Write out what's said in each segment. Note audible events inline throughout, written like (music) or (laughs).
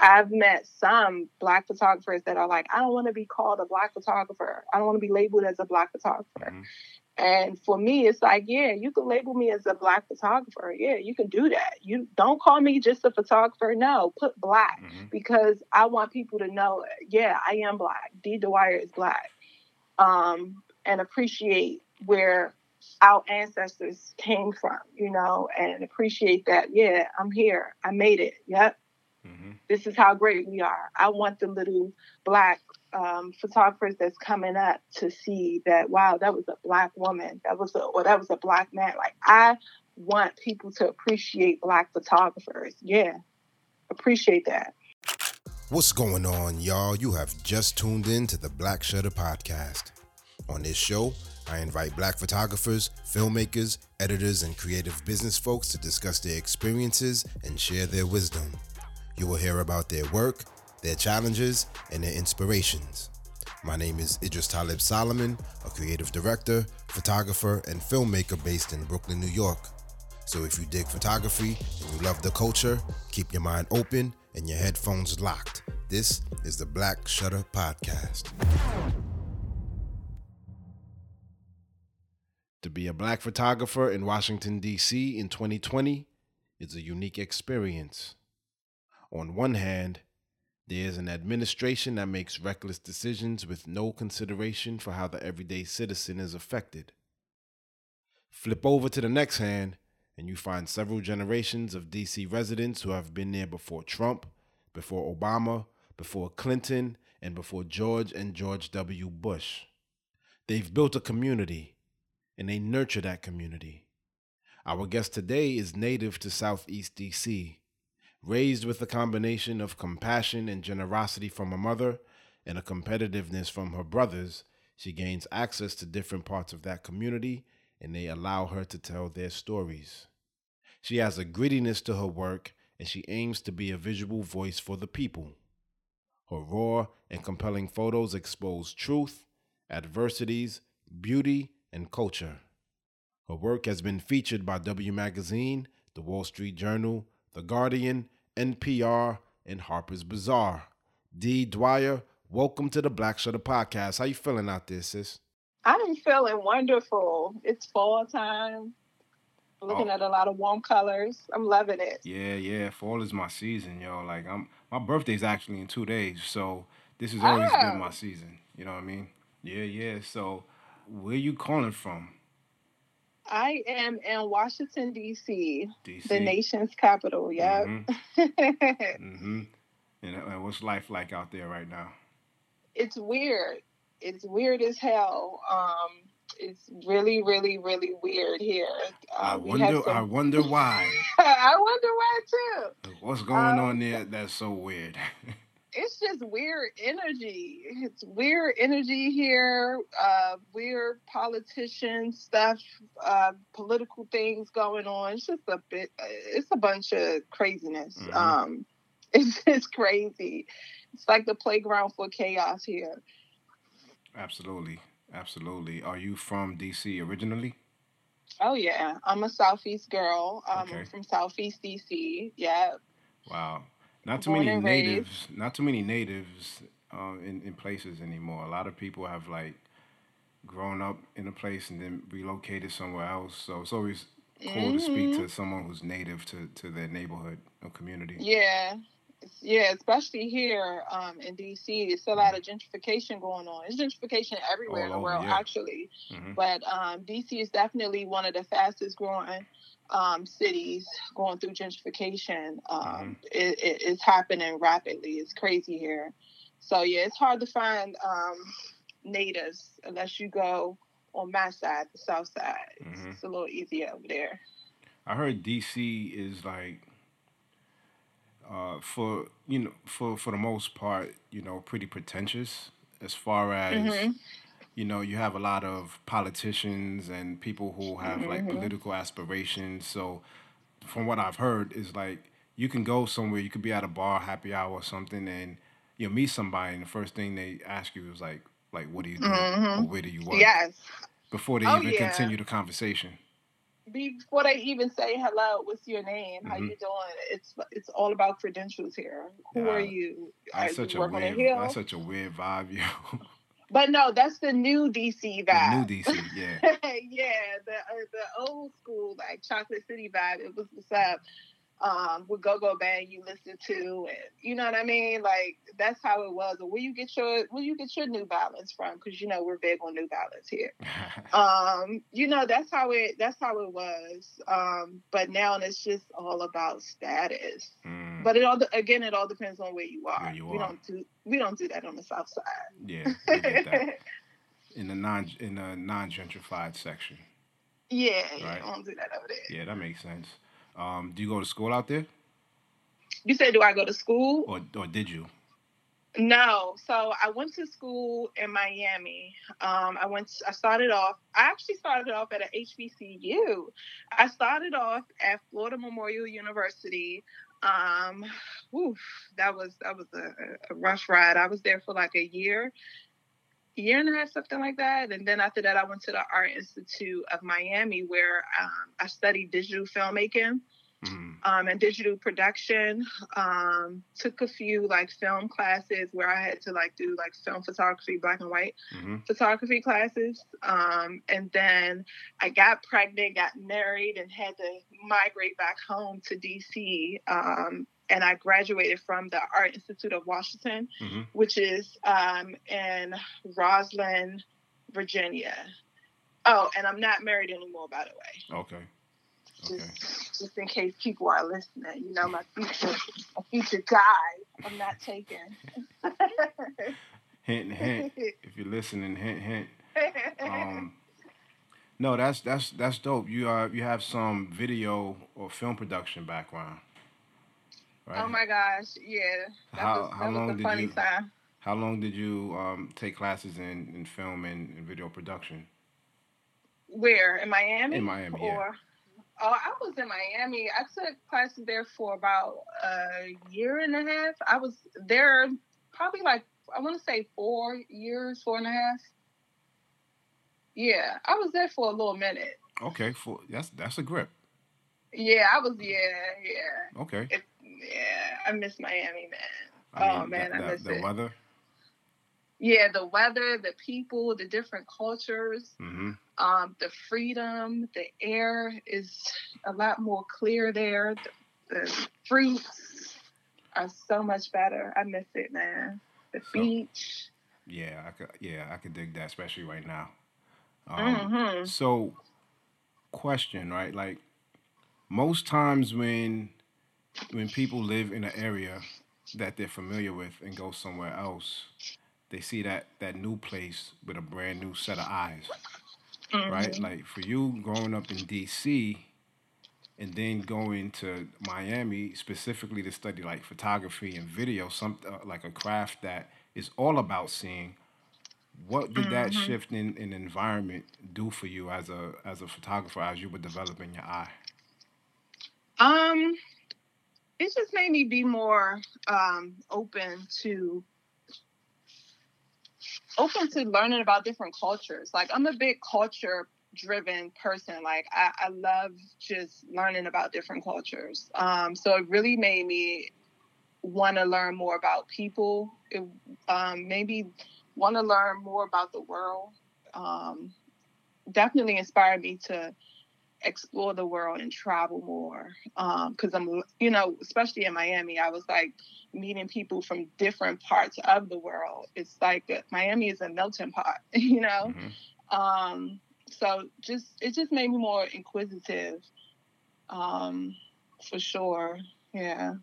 I've met some black photographers that are like, I don't want to be called a black photographer. I don't want to be labeled as a black photographer. Mm-hmm. And for me, it's like, yeah, you can label me as a black photographer. Yeah, you can do that. You don't call me just a photographer. No, put black mm-hmm. because I want people to know, yeah, I am black. Dee Dwyer is black. Um, and appreciate where our ancestors came from, you know, and appreciate that. Yeah, I'm here. I made it. Yep. This is how great we are. I want the little black um, photographers that's coming up to see that wow, that was a black woman, that was a or that was a black man. Like I want people to appreciate black photographers. Yeah, appreciate that. What's going on, y'all? You have just tuned in to the Black Shutter Podcast. On this show, I invite black photographers, filmmakers, editors, and creative business folks to discuss their experiences and share their wisdom. You will hear about their work, their challenges, and their inspirations. My name is Idris Talib Solomon, a creative director, photographer, and filmmaker based in Brooklyn, New York. So if you dig photography and you love the culture, keep your mind open and your headphones locked. This is the Black Shutter Podcast. To be a black photographer in Washington, D.C. in 2020 is a unique experience. On one hand, there's an administration that makes reckless decisions with no consideration for how the everyday citizen is affected. Flip over to the next hand, and you find several generations of DC residents who have been there before Trump, before Obama, before Clinton, and before George and George W. Bush. They've built a community, and they nurture that community. Our guest today is native to Southeast DC Raised with a combination of compassion and generosity from her mother and a competitiveness from her brothers, she gains access to different parts of that community and they allow her to tell their stories. She has a grittiness to her work and she aims to be a visual voice for the people. Her raw and compelling photos expose truth, adversities, beauty, and culture. Her work has been featured by W Magazine, The Wall Street Journal, the Guardian, NPR, and Harper's Bazaar. Dee Dwyer, welcome to the Black Shutter Podcast. How you feeling out there, sis? I'm feeling wonderful. It's fall time. Looking oh. at a lot of warm colors. I'm loving it. Yeah, yeah. Fall is my season, yo. Like I'm my birthday's actually in two days, so this has always oh. been ah. my season. You know what I mean? Yeah, yeah. So where you calling from? I am in Washington D.C., the nation's capital. Yep. Mm-hmm. (laughs) mm-hmm. And what's life like out there right now? It's weird. It's weird as hell. Um, it's really, really, really weird here. Uh, I wonder. Some... I wonder why. (laughs) I wonder why too. What's going um, on there? That's so weird. (laughs) it's just weird energy. It's weird energy here. Uh, weird politician stuff, uh, political things going on. It's just a bit. It's a bunch of craziness. Mm-hmm. Um, (laughs) it's just crazy. It's like the playground for chaos here. Absolutely, absolutely. Are you from DC originally? Oh yeah, I'm a Southeast girl. Um, okay. from Southeast DC. Yeah. Wow. Not too many natives. Raised. Not too many natives uh, in in places anymore. A lot of people have like grown up in a place and then relocated somewhere else. So it's always cool mm-hmm. to speak to mm-hmm. someone who's native to to their neighborhood or community. Yeah. Yeah, especially here um, in DC, it's a lot of gentrification going on. It's gentrification everywhere All in the over, world, yeah. actually. Mm-hmm. But um, DC is definitely one of the fastest growing um, cities going through gentrification. Um, mm-hmm. it, it, it's happening rapidly. It's crazy here. So yeah, it's hard to find um, natives unless you go on my side, the south side. Mm-hmm. It's a little easier over there. I heard DC is like uh, for you know for for the most part you know pretty pretentious as far as mm-hmm you know, you have a lot of politicians and people who have like mm-hmm. political aspirations. So, from what I've heard, is like you can go somewhere, you could be at a bar, happy hour or something, and you know, meet somebody, and the first thing they ask you is like, like, what do you do, mm-hmm. or where do you work? Yes. Before they oh, even yeah. continue the conversation. before they even say hello, what's your name? How mm-hmm. you doing? It's it's all about credentials here. Who yeah, are you? That's are such you a weird. That's such a weird vibe, yo. (laughs) But no, that's the new DC vibe. The new DC, (laughs) yeah. yeah, the uh, the old school like Chocolate City vibe. It was what's up um, with Go Go Bang you listen to, and you know what I mean. Like that's how it was. Where you get your where you get your New Balance from? Because you know we're big on New Balance here. (laughs) um, you know that's how it that's how it was. Um, but now it's just all about status. Mm. But it all again it all depends on where you are. Where you we are. don't do we don't do that on the South Side. Yeah, (laughs) in the non in the non gentrified section. Yeah, yeah, right? I don't do that over there. Yeah, that makes sense. Um, do you go to school out there? You said, do I go to school? Or, or did you? No. So I went to school in Miami. Um, I went. To, I started off. I actually started off at a HBCU. I started off at Florida Memorial University. Um, whew, that was that was a, a rough ride. I was there for like a year, year and a half, something like that. And then after that, I went to the Art Institute of Miami, where um, I studied digital filmmaking mm. um, and digital production. Um, took a few like film classes where I had to like do like film photography, black and white mm-hmm. photography classes. Um, and then I got pregnant, got married, and had to migrate back home to DC um, and I graduated from the Art Institute of Washington, mm-hmm. which is um, in Rosslyn, Virginia. Oh, and I'm not married anymore, by the way. Okay. Just, okay. just in case people are listening, you know, my future, my future guy, I'm not taking. (laughs) hint, hint. If you're listening, hint, hint. Um, no, that's that's that's dope. You are you have some video or film production background. Right? Oh my gosh, yeah. That how was, how long did you? Time. How long did you um, take classes in, in film and, and, video production? Where in Miami? In Miami, or, yeah. Oh, I was in Miami. I took classes there for about a year and a half. I was there probably like I want to say four years, four and a half. Yeah, I was there for a little minute. Okay, for that's that's a grip. Yeah, I was. Yeah, yeah. Okay. It, yeah, I miss Miami, man. I mean, oh man, I miss the it. weather. Yeah, the weather, the people, the different cultures, mm-hmm. um, the freedom, the air is a lot more clear there. The, the fruits are so much better. I miss it, man. The so, beach. Yeah, I could. Yeah, I could dig that, especially right now. Um, mm-hmm. So, question, right? Like most times when when people live in an area that they're familiar with and go somewhere else, they see that that new place with a brand new set of eyes. Mm-hmm. Right? Like for you growing up in DC and then going to Miami specifically to study like photography and video, some uh, like a craft that is all about seeing. What did mm-hmm. that shift in, in environment do for you as a as a photographer as you were developing your eye? Um, it just made me be more um, open to open to learning about different cultures. Like I'm a big culture driven person. Like I, I love just learning about different cultures. Um, so it really made me want to learn more about people. It um, maybe want to learn more about the world. Um, definitely inspired me to explore the world and travel more because um, i'm you know especially in miami i was like meeting people from different parts of the world. It's like uh, miami is a melting pot (laughs) you know? Mm-hmm. um, so just it just made me more inquisitive um, for sure yeah.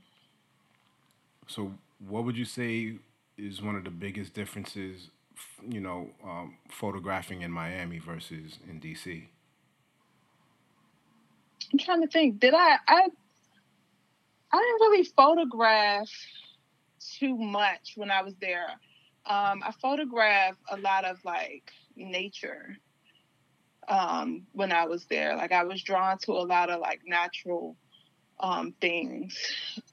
So what would you say is one of the biggest differences you know um, photographing in miami versus in dc I'm trying to think. Did I? I I didn't really photograph too much when I was there. Um, I photographed a lot of like nature um, when I was there. Like I was drawn to a lot of like natural um, things.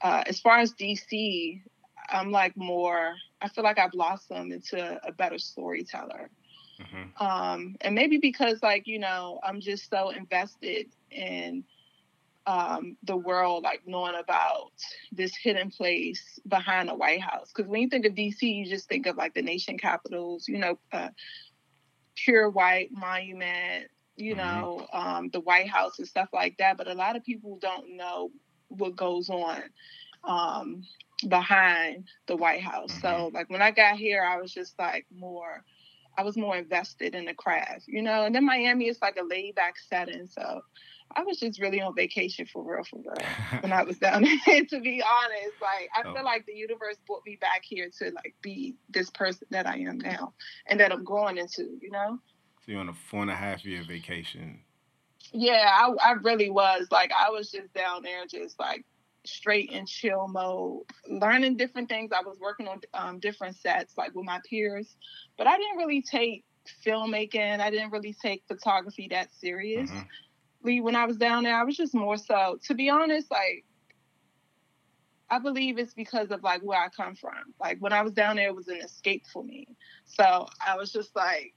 Uh, as far as DC, I'm like more. I feel like I blossomed into a better storyteller. Mm-hmm. Um, and maybe because like you know I'm just so invested in um, the world like knowing about this hidden place behind the White House. Because when you think of DC, you just think of like the nation capitals, you know, uh, pure white monument, you mm-hmm. know, um, the White House and stuff like that. But a lot of people don't know what goes on um, behind the White House. Mm-hmm. So, like when I got here, I was just like more. I was more invested in the craft, you know. And then Miami is like a laid back setting, so I was just really on vacation for real, for real. when I (laughs) was down (laughs) there, to be honest, like I oh. feel like the universe brought me back here to like be this person that I am now, and that I'm growing into, you know. So you're on a four and a half year vacation. Yeah, I, I really was. Like I was just down there, just like straight in chill mode, learning different things. I was working on um, different sets, like with my peers, but I didn't really take filmmaking. I didn't really take photography that serious. Mm-hmm. When I was down there, I was just more so, to be honest, like I believe it's because of like where I come from. Like when I was down there, it was an escape for me. So I was just like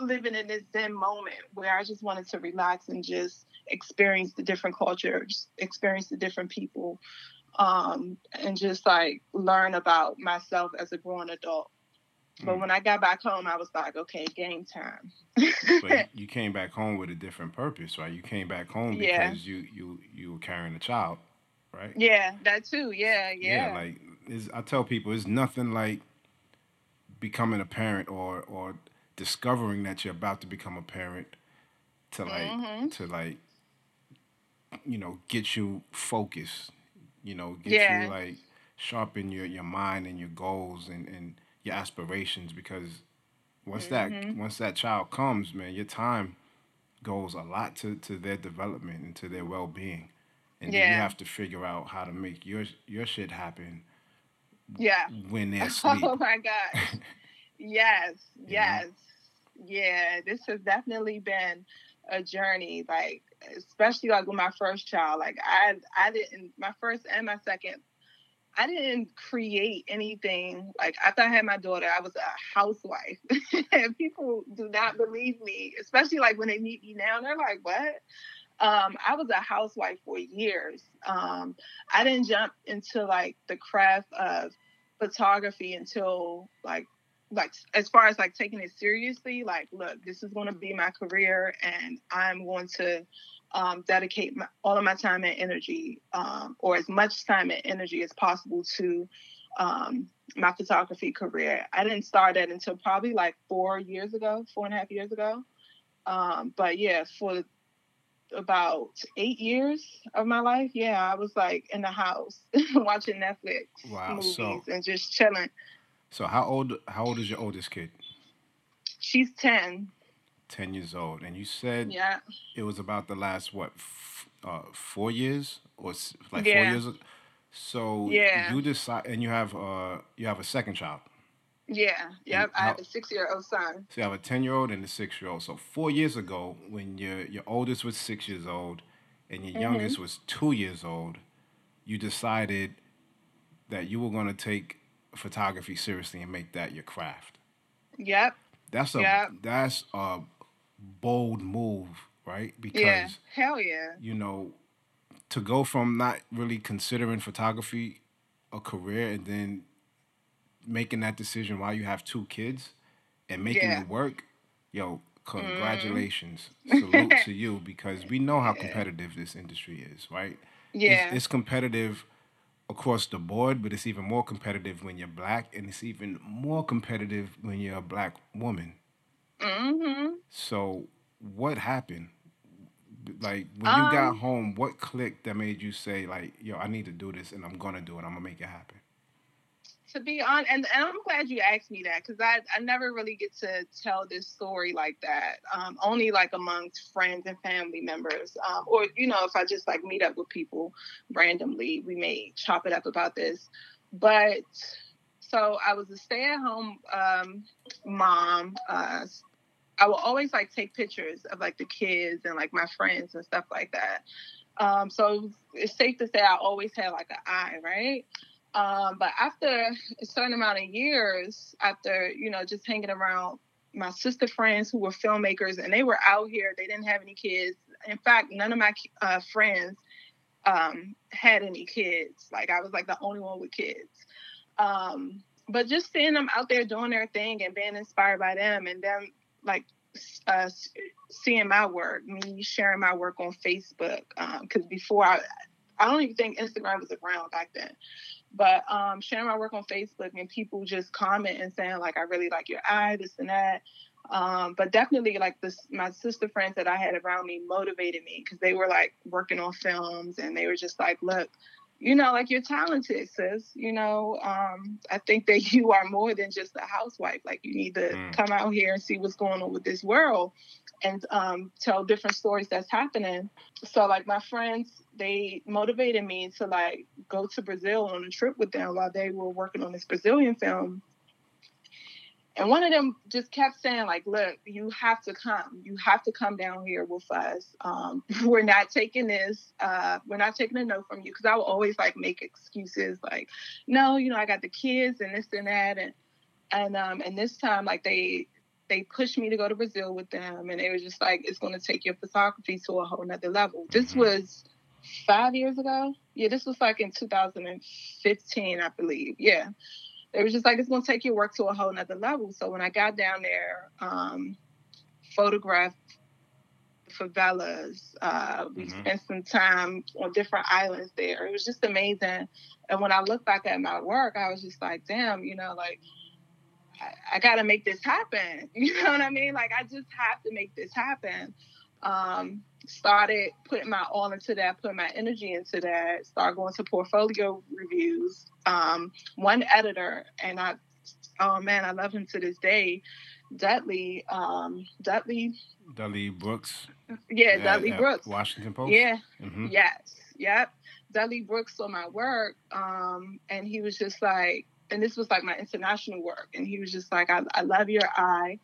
living in this zen moment where I just wanted to relax and just experience the different cultures, experience the different people, um, and just like learn about myself as a grown adult. But mm. when I got back home, I was like, okay, game time. but you (laughs) came back home with a different purpose, right? You came back home because yeah. you you you were carrying a child, right? Yeah, that too. Yeah, yeah. Yeah, like I tell people, it's nothing like becoming a parent or or discovering that you're about to become a parent to like mm-hmm. to like you know, get you focused, you know, get yeah. you like sharpen your, your mind and your goals and, and your aspirations because once mm-hmm. that once that child comes, man, your time goes a lot to, to their development and to their well being. And yeah. then you have to figure out how to make your your shit happen. Yeah. When they're (laughs) asleep. Oh my God. (laughs) yes. yes. Yeah. This has definitely been a journey. Like especially like with my first child. Like I I didn't my first and my second I didn't create anything. Like after I had my daughter, I was a housewife. (laughs) and people do not believe me, especially like when they meet me now, they're like, what? Um, I was a housewife for years. Um, I didn't jump into like the craft of photography until like like as far as like taking it seriously like look this is going to be my career and i'm going to um, dedicate my, all of my time and energy, um, or as much time and energy as possible to um, my photography career. I didn't start that until probably like four years ago, four and a half years ago. Um, but yeah, for about eight years of my life, yeah, I was like in the house (laughs) watching Netflix wow, movies so, and just chilling. So how old? How old is your oldest kid? She's ten. 10 years old and you said yeah. it was about the last what f- uh, four years or like yeah. four years? So yeah. you decide and you have uh you have a second child. Yeah. Yep i have a six year old son. So you have a 10 year old and a six year old so four years ago when your your oldest was six years old and your mm-hmm. youngest was two years old you decided that you were going to take photography seriously and make that your craft. Yep. That's a yep. that's a bold move, right? Because yeah, hell yeah. You know, to go from not really considering photography a career and then making that decision while you have two kids and making yeah. it work, yo, congratulations. Mm. (laughs) Salute to you because we know how competitive this industry is, right? Yeah. It's, it's, competitive across the board, but it's even more competitive when you're black and it's even more competitive when you're a black woman. Mm-hmm. So, what happened? Like when you um, got home, what clicked that made you say, like, "Yo, I need to do this, and I'm gonna do it. I'm gonna make it happen." To be honest, and, and I'm glad you asked me that because I I never really get to tell this story like that. Um, only like amongst friends and family members, um, or you know, if I just like meet up with people randomly, we may chop it up about this. But so I was a stay-at-home um, mom. Uh, I will always like take pictures of like the kids and like my friends and stuff like that. Um, so it's safe to say I always had like an eye, right? Um, but after a certain amount of years, after you know just hanging around my sister friends who were filmmakers and they were out here, they didn't have any kids. in fact, none of my uh, friends um, had any kids. Like I was like the only one with kids. Um, but just seeing them out there doing their thing and being inspired by them and them like uh, seeing my work, me sharing my work on Facebook. Because um, before I, I don't even think Instagram was around back then. But um, sharing my work on Facebook and people just comment and saying like, I really like your eye, this and that. Um, but definitely like this, my sister friends that I had around me motivated me because they were like working on films and they were just like, look, you know, like you're talented, sis. You know, um, I think that (laughs) you are more than just a housewife. Like you need to mm. come out here and see what's going on with this world and um, tell different stories that's happening. So like my friends, they motivated me to like go to Brazil on a trip with them while they were working on this Brazilian film. And one of them just kept saying, like, look, you have to come. You have to come down here with us. Um, (laughs) we're not taking this. Uh, we're not taking a no from you. Cause I will always like make excuses like, no, you know, I got the kids and this and that. And, and, um, and this time, like they, they pushed me to go to Brazil with them. And they were just like, it's going to take your photography to a whole nother level. This mm-hmm. was five years ago. Yeah, this was like in 2015, I believe. Yeah it was just like it's gonna take your work to a whole nother level. So when I got down there, um, photographed favelas. Uh, we mm-hmm. spent some time on different islands there. It was just amazing. And when I look back at my work, I was just like, damn, you know, like I, I got to make this happen. (laughs) You know what I mean? Like I just have to make this happen um, started putting my all into that, putting my energy into that, started going to portfolio reviews. Um, one editor, and I, oh man, I love him to this day, Dudley, um, Dudley. Dudley Brooks. Yeah, Dudley Brooks. Washington Post. Yeah. Mm-hmm. Yes. Yep. Dudley Brooks saw my work, um, and he was just like, and this was like my international work, and he was just like, I, I love your eye.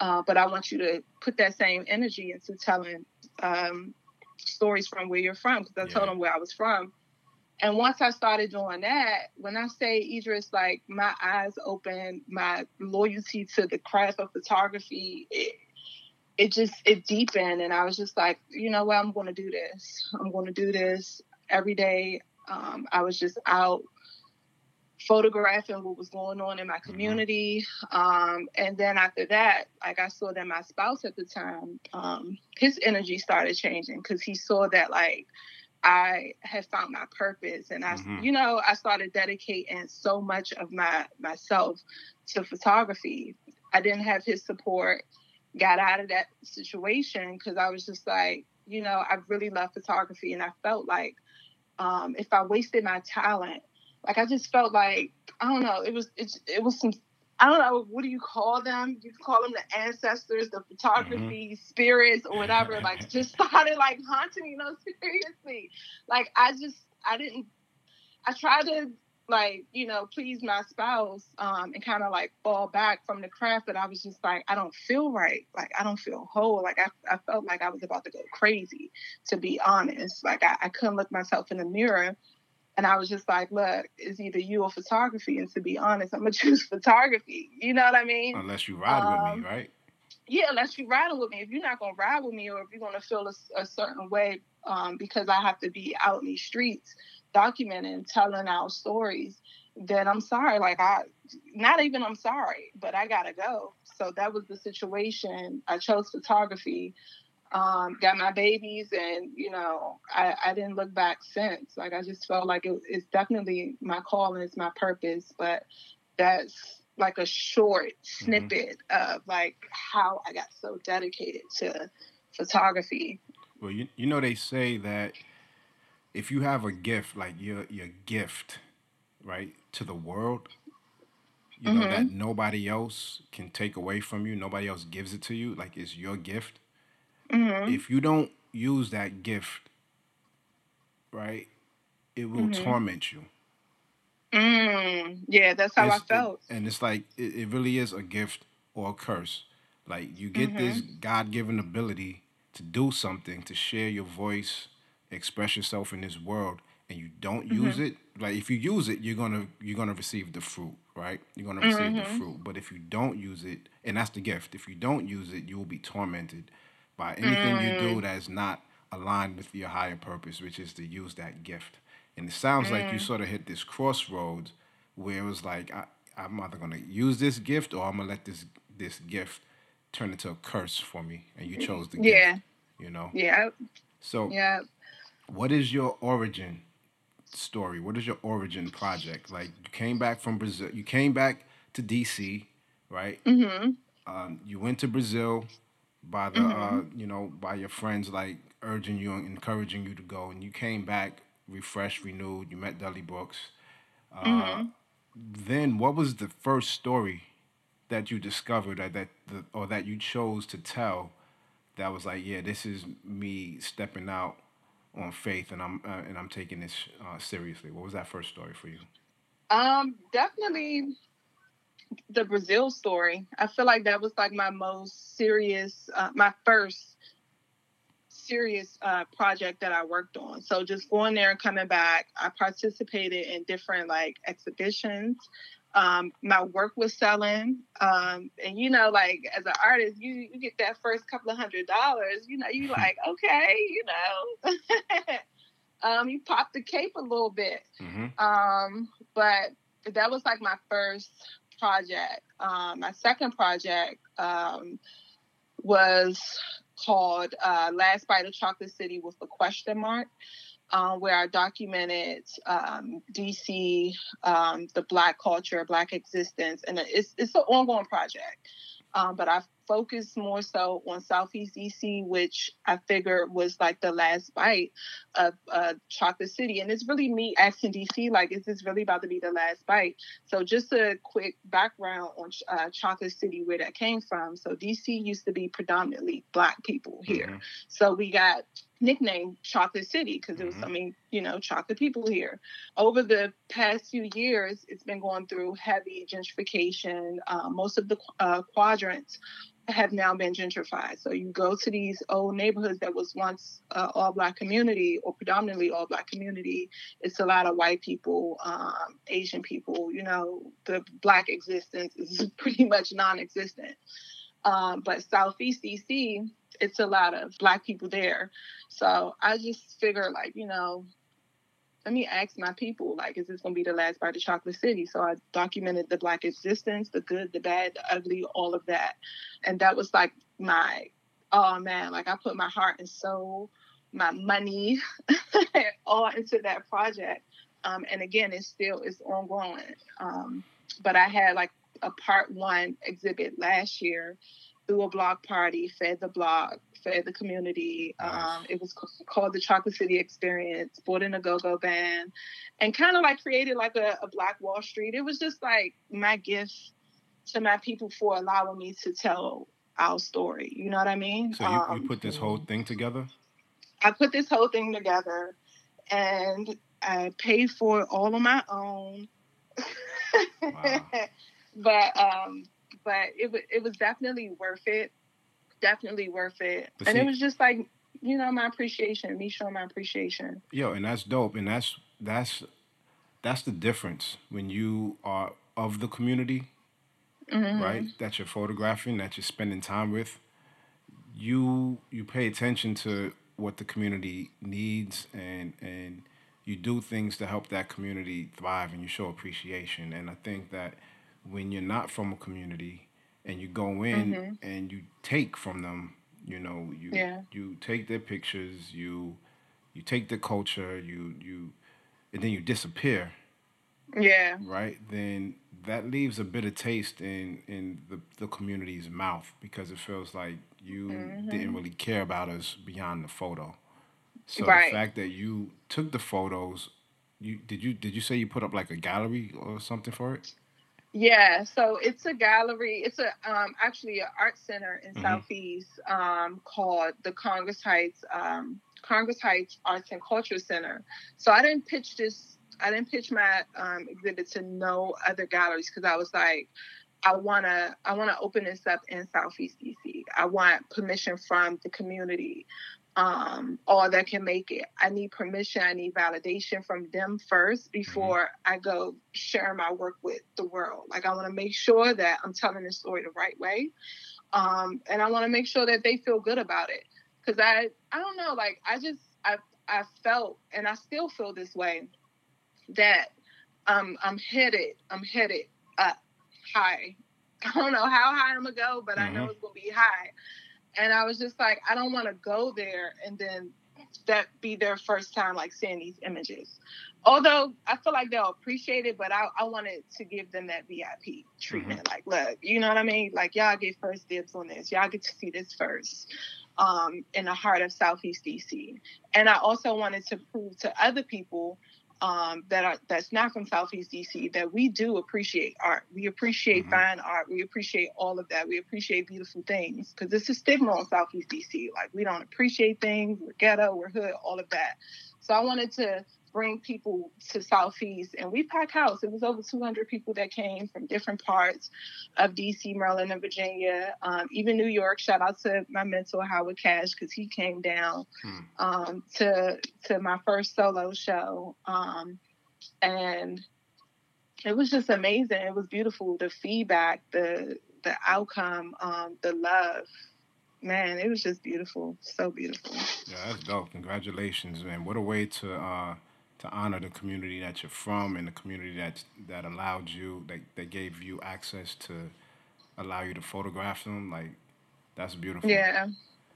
Uh, but I want you to put that same energy into telling um, stories from where you're from because I yeah. told them where I was from. And once I started doing that, when I say Idris, like my eyes opened, my loyalty to the craft of photography, it, it just it deepened, and I was just like, you know what, I'm going to do this. I'm going to do this every day. Um, I was just out photographing what was going on in my mm-hmm. community. Um, and then after that, like I saw that my spouse at the time, um, his energy started changing because he saw that like I had found my purpose and I, mm-hmm. you know, I started dedicating so much of my myself to photography. I didn't have his support, got out of that situation because I was just like, you know, I really love photography and I felt like um, if I wasted my talent, like I just felt like I don't know. It was it, it was some I don't know what do you call them? You call them the ancestors, the photography mm-hmm. spirits or whatever. (laughs) like just started like haunting me. No, (laughs) seriously. Like I just I didn't. I tried to like you know please my spouse um, and kind of like fall back from the craft but i was just like i don't feel right like i don't feel whole like i, I felt like i was about to go crazy to be honest like I, I couldn't look myself in the mirror and I was just like, look, it's either you or photography. And to be honest, I'm gonna (laughs) choose photography. You know what I mean? Unless you ride um, with me, um, right? Yeah, unless you ride with me. If you're not gonna ride with me, or if you're gonna feel a, a certain way, um, because I have to be out in these streets documenting, telling our stories, then I'm sorry. Like I, not even I'm sorry, but I gotta go. So that was the situation. I chose photography um, got my babies, and you know, I, I didn't look back since. Like I just felt like it, it's definitely my calling, it's my purpose, but that's like a short mm-hmm. snippet mm-hmm. of like how I got so dedicated to photography. Well, you you know they say that if you have a gift, like your your gift, right, to the world, you know mm-hmm. that nobody else can take away from you, nobody else gives it to you, like it's your gift Mm-hmm. If you don't use that gift, right, it will mm-hmm. torment you. Mm, yeah, that's how it's, I felt. It, and it's like it, it, really is a gift or a curse. Like you get mm-hmm. this God given ability to do something, to share your voice, express yourself in this world, and you don't use mm-hmm. it. Like if you use it, you're gonna you're gonna receive the fruit, right? You're gonna receive the mm-hmm. fruit. But if you don't use it, and that's the gift, if you don't use it, you will be tormented by anything mm. you do mm. that's not aligned with your higher purpose, which is to use that gift. And it sounds mm. like you mm. sort of hit this crossroads where it was like, I, I'm either gonna use this gift or I'm gonna let this this gift turn into a curse for me. And you chose the yeah. gift. You know? Yeah. So yeah. what is your origin story? What is your origin project? Like you came back from Brazil you came back to DC, right? Mm-hmm. Um, you went to Brazil by the mm-hmm. uh, you know, by your friends like urging you and encouraging you to go and you came back refreshed, renewed, you met Dudley Brooks. Uh, mm-hmm. Then what was the first story that you discovered or that the, or that you chose to tell that was like, yeah, this is me stepping out on faith and I'm uh, and I'm taking this uh, seriously. What was that first story for you? Um, definitely the Brazil story. I feel like that was like my most serious, uh, my first serious uh, project that I worked on. So just going there and coming back, I participated in different like exhibitions. Um, my work was selling, um, and you know, like as an artist, you you get that first couple of hundred dollars. You know, you like okay, you know, (laughs) um, you pop the cape a little bit. Mm-hmm. Um, but that was like my first project. Um, my second project um, was called uh, Last Bite of Chocolate City with a question mark, um, where I documented um, DC, um, the Black culture, Black existence, and it's, it's an ongoing project. Um, but I focused more so on Southeast DC, which I figured was like the last bite of uh, Chocolate City. And it's really me asking DC, like, is this really about to be the last bite? So, just a quick background on uh, Chocolate City, where that came from. So, DC used to be predominantly Black people here. Mm-hmm. So, we got nicknamed Chocolate City because it was, mm-hmm. I mean, you know, chocolate people here. Over the past few years, it's been going through heavy gentrification. Uh, most of the uh, quadrants have now been gentrified. So you go to these old neighborhoods that was once uh, all black community or predominantly all black community. It's a lot of white people, um, Asian people. You know, the black existence is (laughs) pretty much non-existent. Um, but Southeast DC, it's a lot of black people there. So I just figure like, you know, let me ask my people, like, is this gonna be the last bite of Chocolate City? So I documented the black existence, the good, the bad, the ugly, all of that. And that was like my oh man, like I put my heart and soul, my money (laughs) all into that project. Um, and again, it's still it's ongoing. Um, but I had like a part one exhibit last year through a block party, fed the block, fed the community. Um, it was called the Chocolate City Experience, brought in a go-go band, and kind of like created like a, a Black Wall Street. It was just like my gift to my people for allowing me to tell our story. You know what I mean? So you, um, you put this whole thing together? I put this whole thing together, and I paid for it all on my own. Wow. (laughs) but um, but it was it was definitely worth it. Definitely worth it. But and see, it was just like you know my appreciation, me showing my appreciation. Yo, and that's dope, and that's that's that's the difference when you are of the community, mm-hmm. right? That you're photographing, that you're spending time with. You you pay attention to what the community needs and and you do things to help that community thrive and you show appreciation and i think that when you're not from a community and you go in mm-hmm. and you take from them you know you yeah. you take their pictures you you take the culture you you and then you disappear yeah right then that leaves a bitter taste in in the, the community's mouth because it feels like you mm-hmm. didn't really care about us beyond the photo so right. the fact that you took the photos you did you did you say you put up like a gallery or something for it yeah, so it's a gallery. It's a um, actually an art center in mm-hmm. Southeast um, called the Congress Heights um, Congress Heights Arts and Culture Center. So I didn't pitch this. I didn't pitch my um, exhibit to no other galleries because I was like, I wanna I wanna open this up in Southeast DC. I want permission from the community um, all that can make it. I need permission, I need validation from them first mm-hmm. before I go share my work with the world. Like, I want to make sure that I'm telling the story the right way. Um, and I want to make sure that they feel good about it. because I I don't know, like I just I I felt and I still feel this way that um I'm headed I'm headed up high. (laughs) I don't know how high I'm gonna go, but mm-hmm. I know mm-hmm. it's gonna be high. And I was just like, I don't want to go there and then that be their first time like seeing these images. Although I feel like they'll appreciate it, but I, I wanted to give them that VIP treatment. Mm-hmm. Like, look, you know what I mean? Like, y'all get first dibs on this. Y'all get to see this first um, in the heart of Southeast DC. And I also wanted to prove to other people um, that are that's not from Southeast DC that we do appreciate art. We appreciate mm-hmm. fine art. We appreciate all of that. We appreciate beautiful things because it's a stigma on Southeast DC. Like we don't appreciate things. We're ghetto. We're hood. All of that. So I wanted to bring people to Southeast, and we packed house. It was over 200 people that came from different parts of DC, Maryland, and Virginia, um, even New York. Shout out to my mentor Howard Cash because he came down hmm. um, to to my first solo show, um, and it was just amazing. It was beautiful. The feedback, the the outcome, um, the love man, it was just beautiful, so beautiful. Yeah, that's dope. Congratulations, man. What a way to uh, to honor the community that you're from and the community that that allowed you that, that gave you access to allow you to photograph them like that's beautiful. Yeah.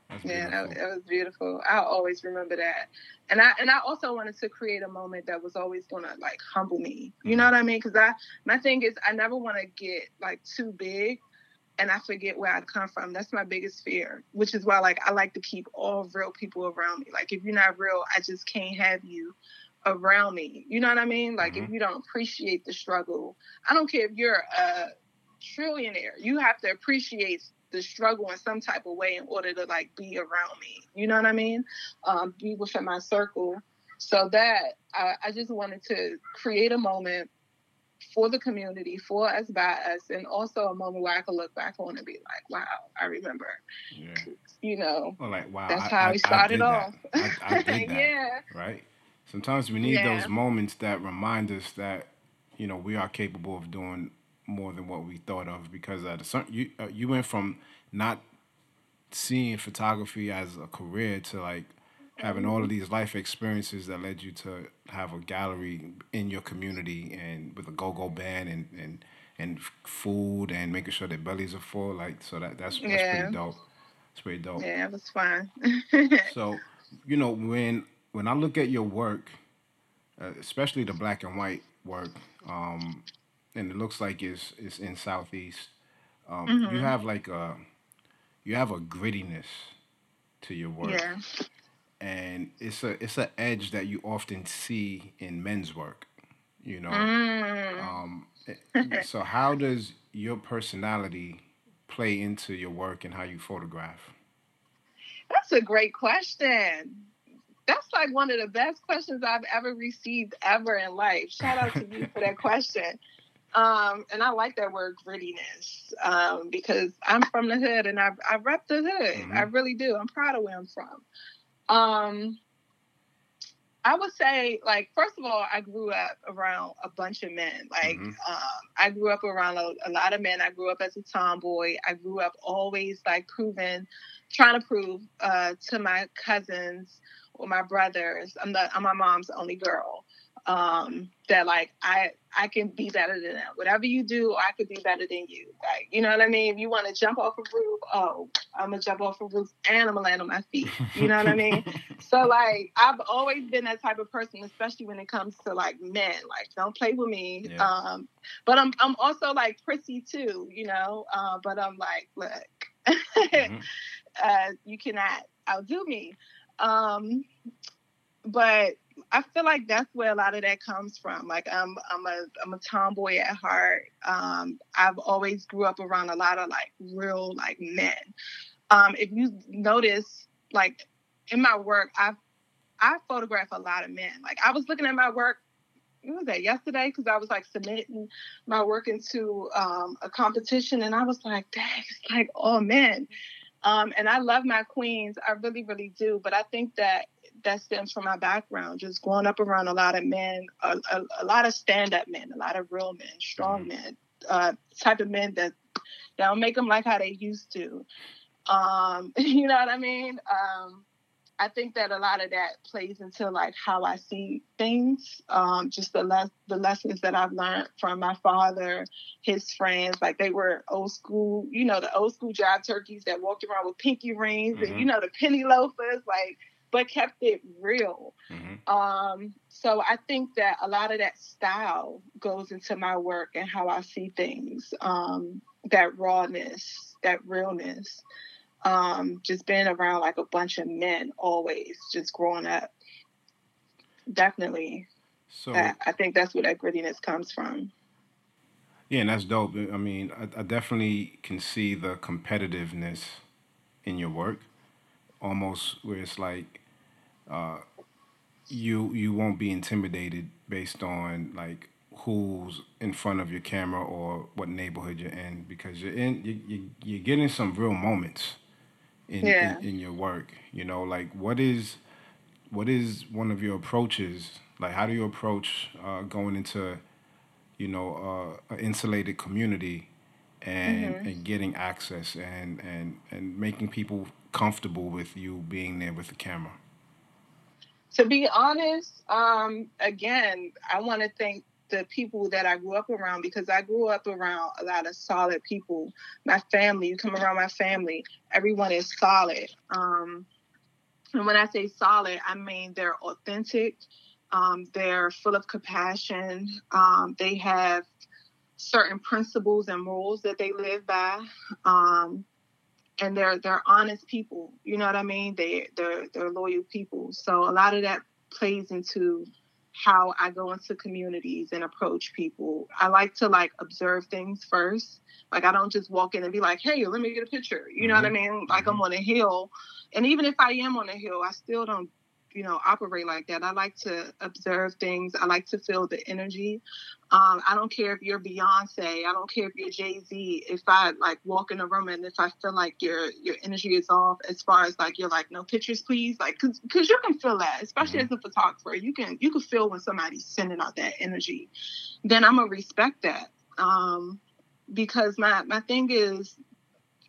That's yeah it was beautiful. I'll always remember that. And i and i also wanted to create a moment that was always gonna like humble me. You mm-hmm. know what i mean? Because i my thing is i never want to get like too big and I forget where I come from. That's my biggest fear, which is why like I like to keep all real people around me. Like if you're not real, I just can't have you around me. You know what I mean? Like mm-hmm. if you don't appreciate the struggle, I don't care if you're a trillionaire, you have to appreciate the struggle in some type of way in order to like be around me. You know what I mean? Um, be within my circle. So that I, I just wanted to create a moment for the community, for us, by us, and also a moment where I could look back on and be like, wow, I remember. Yeah. You know, well, like, wow, that's how I, we started off. (laughs) yeah. Right sometimes we need yeah. those moments that remind us that you know we are capable of doing more than what we thought of because at a certain you uh, you went from not seeing photography as a career to like having all of these life experiences that led you to have a gallery in your community and with a go-go band and and and food and making sure their bellies are full like so that that's, that's yeah. pretty dope it's pretty dope yeah it was fun (laughs) so you know when when I look at your work, uh, especially the black and white work, um, and it looks like it's it's in Southeast. Um, mm-hmm. You have like a you have a grittiness to your work, yeah. and it's a it's an edge that you often see in men's work. You know, mm. um, (laughs) so how does your personality play into your work and how you photograph? That's a great question that's like one of the best questions I've ever received ever in life. Shout out to you for that question. Um, and I like that word grittiness um, because I'm from the hood and I, I rep the hood. Mm-hmm. I really do. I'm proud of where I'm from. Um, I would say, like, first of all, I grew up around a bunch of men. Like, mm-hmm. um, I grew up around a, a, lot of men. I grew up as a tomboy. I grew up always like proving, trying to prove uh, to my cousins with my brothers. I'm the I'm my mom's only girl. Um, that like I I can be better than them. Whatever you do, I could be better than you. Like you know what I mean? If you want to jump off a roof, oh, I'm gonna jump off a roof and I'm gonna land on my feet. You know what I mean? (laughs) so like I've always been that type of person, especially when it comes to like men. Like don't play with me. Yeah. Um, but I'm I'm also like prissy too, you know. Uh, but I'm like, look, (laughs) mm-hmm. uh, you cannot outdo me. Um, but I feel like that's where a lot of that comes from. Like I'm I'm a I'm a tomboy at heart. Um, I've always grew up around a lot of like real like men. Um, if you notice, like in my work, I I photograph a lot of men. Like I was looking at my work. What was that yesterday? Because I was like submitting my work into um, a competition, and I was like, "Dang, it's like all men." Um, and I love my queens. I really, really do. But I think that that stems from my background, just growing up around a lot of men, a, a, a lot of stand-up men, a lot of real men, strong mm-hmm. men, uh, type of men that that don't make them like how they used to. Um, (laughs) you know what I mean? Um, I think that a lot of that plays into like how I see things. Um, just the le- the lessons that I've learned from my father, his friends. Like they were old school, you know, the old school job turkeys that walked around with pinky rings mm-hmm. and you know the penny loafers, like, but kept it real. Mm-hmm. Um, so I think that a lot of that style goes into my work and how I see things. Um, that rawness, that realness um, just being around like a bunch of men always, just growing up. Definitely. So I, I think that's where that grittiness comes from. Yeah, and that's dope. I mean, I, I definitely can see the competitiveness in your work, almost where it's like uh, you you won't be intimidated based on like who's in front of your camera or what neighborhood you're in because you're in you, you you're getting some real moments in, yeah. in, in your work? You know, like what is what is one of your approaches? Like, how do you approach uh, going into, you know, uh, an insulated community and mm-hmm. and getting access and and and making people comfortable with you being there with the camera? To be honest, um, again, I want to thank the people that I grew up around because I grew up around a lot of solid people. My family, you come around my family, everyone is solid. Um, and when I say solid, I mean they're authentic, um, they're full of compassion, um, they have certain principles and rules that they live by. Um, and they're they're honest people, you know what I mean? They they're they're loyal people. So a lot of that plays into how I go into communities and approach people. I like to like observe things first. Like I don't just walk in and be like, "Hey, let me get a picture." You know mm-hmm. what I mean? Like I'm mm-hmm. on a hill, and even if I am on a hill, I still don't you know, operate like that. I like to observe things. I like to feel the energy. Um, I don't care if you're Beyonce. I don't care if you're Jay Z. If I like walk in a room and if I feel like your your energy is off, as far as like you're like no pictures, please, like because because you can feel that, especially mm-hmm. as a photographer, you can you can feel when somebody's sending out that energy. Then I'm gonna respect that. Um, because my my thing is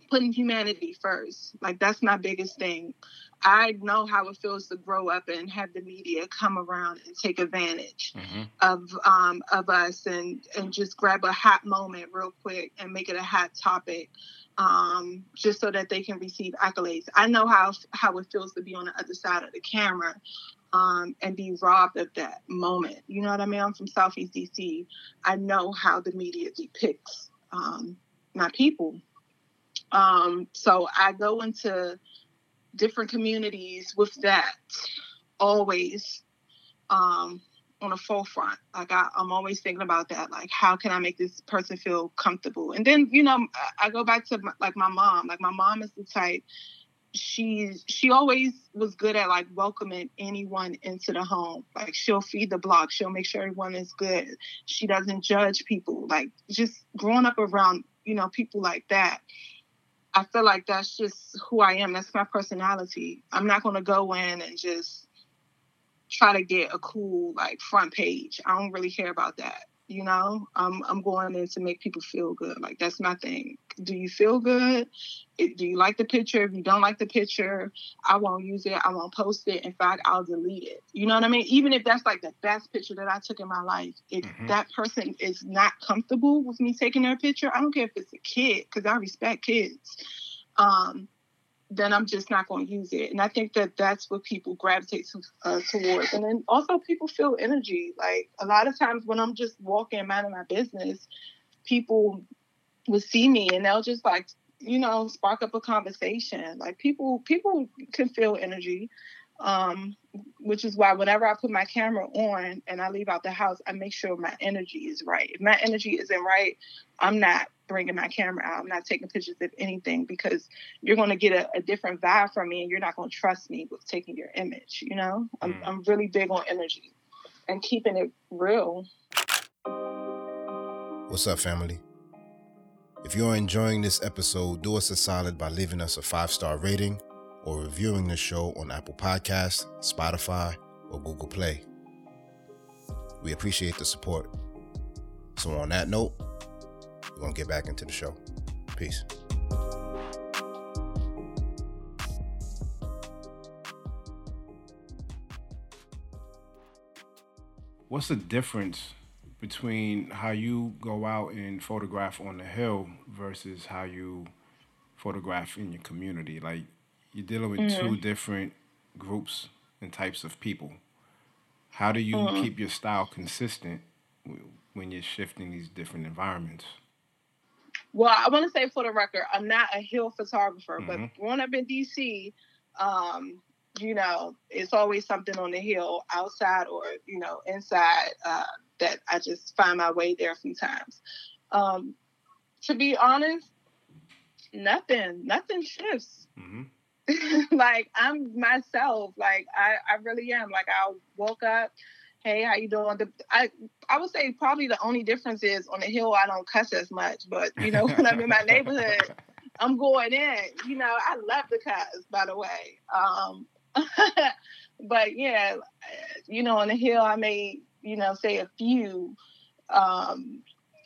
putting humanity first. Like that's my biggest thing. I know how it feels to grow up and have the media come around and take advantage mm-hmm. of um, of us and and just grab a hot moment real quick and make it a hot topic, um, just so that they can receive accolades. I know how how it feels to be on the other side of the camera. Um, and be robbed of that moment. You know what I mean? I'm from Southeast DC. I know how the media depicts um, my people. Um, so I go into different communities with that always um, on the forefront. Like I, am always thinking about that. Like, how can I make this person feel comfortable? And then, you know, I go back to my, like my mom. Like my mom is the type. She's she always was good at like welcoming anyone into the home. Like she'll feed the block. She'll make sure everyone is good. She doesn't judge people. Like just growing up around you know people like that I feel like that's just who I am. That's my personality. I'm not to go in and just try to get a cool like front page. I don't really care about that. You know, I'm I'm going in to make people feel good. Like that's my thing. Do you feel good? Do you like the picture? If you don't like the picture, I won't use it. I won't post it. In fact, I'll delete it. You know what I mean? Even if that's like the best picture that I took in my life, if mm-hmm. that person is not comfortable with me taking their picture, I don't care if it's a kid because I respect kids. Um, then I'm just not going to use it. And I think that that's what people gravitate to, uh, towards. And then also people feel energy. Like a lot of times when I'm just walking, minding my business, people will see me and they'll just like, you know, spark up a conversation. Like people, people can feel energy um, which is why whenever I put my camera on and I leave out the house, I make sure my energy is right. If my energy isn't right, I'm not bringing my camera out. I'm not taking pictures of anything because you're going to get a, a, different vibe from me and you're not going to trust me with taking your image. You know, I'm, mm. I'm really big on energy and keeping it real. What's up, family? If you're enjoying this episode, do us a solid by leaving us a five star rating or reviewing the show on Apple Podcasts, Spotify, or Google Play. We appreciate the support. So, on that note, we're going to get back into the show. Peace. What's the difference between how you go out and photograph on the hill versus how you photograph in your community? Like, you're dealing with mm-hmm. two different groups and types of people. How do you mm-hmm. keep your style consistent when you're shifting these different environments? Well, I want to say for the record, I'm not a hill photographer, mm-hmm. but growing up in DC, um, you know, it's always something on the hill outside or, you know, inside uh, that I just find my way there a few times. Um, to be honest, nothing, nothing shifts. Mm-hmm. (laughs) like I'm myself. Like I, I really am. Like I woke up, hey, how you doing? The, I, I would say probably the only difference is on the hill I don't cuss as much, but you know (laughs) when I'm in my neighborhood, I'm going in. You know I love the cuss, by the way. Um, (laughs) but yeah, you know, on the hill, I may, you know, say a few. Um,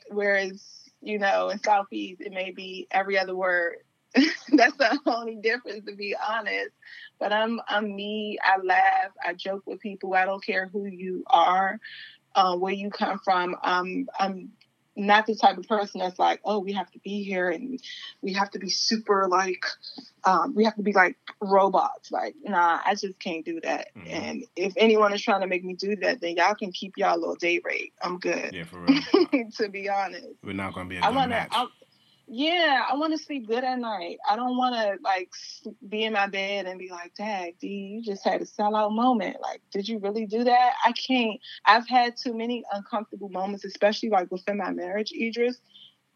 whereas, you know, in Southeast, it may be every other word. (laughs) That's the only difference, to be honest. But I'm, I'm me. I laugh. I joke with people. I don't care who you are, uh, where you come from. Um, I'm not the type of person that's like, oh, we have to be here and we have to be super like, um, we have to be like robots. Like, nah, I just can't do that. Mm-hmm. And if anyone is trying to make me do that, then y'all can keep y'all little day rate. I'm good. Yeah, for real. (laughs) to be honest, we're not gonna be a good I wanna, match. I, yeah, I want to sleep good at night. I don't want to like be in my bed and be like, "Dad, Dee, you just had a sellout moment. Like, did you really do that?" I can't. I've had too many uncomfortable moments, especially like within my marriage, Idris,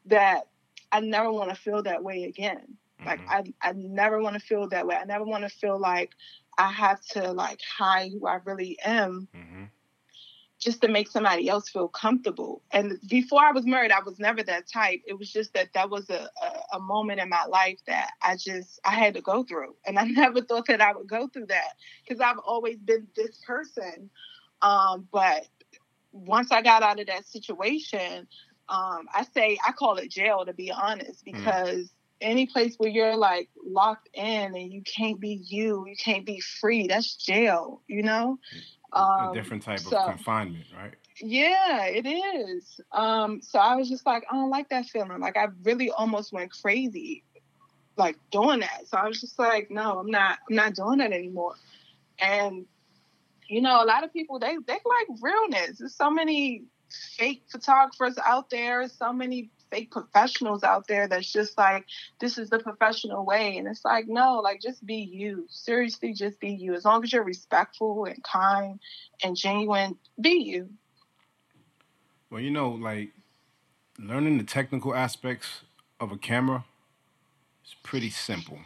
that I never want to feel that way again. Mm-hmm. Like, I I never want to feel that way. I never want to feel like I have to like hide who I really am. Mm-hmm just to make somebody else feel comfortable. And before I was married, I was never that type. It was just that that was a, a, a, moment in my life that I just I had to go through, and I (laughs) never thought that I would go through that because I've always been this person. Um, but once I got out of that situation, um, I say I call it jail to be honest, mm. because. Mm. Any place where you're like locked in and you can't be you, you can't be free. That's jail, you know. Mm um, a different type so, of confinement, right? Yeah, it is. Um, so I was just like, I don't like that feeling. Like I really almost went crazy, like doing that. So I was just like, no, I'm not. I'm not doing that anymore. And you know, a lot of people they they like realness. There's so many fake photographers out there. So many fake professionals out there that's just like this is the professional way. And it's like no like just be you. Seriously just be you. As long as you're respectful and kind and genuine be you. Well you know like learning the technical aspects of a camera is pretty simple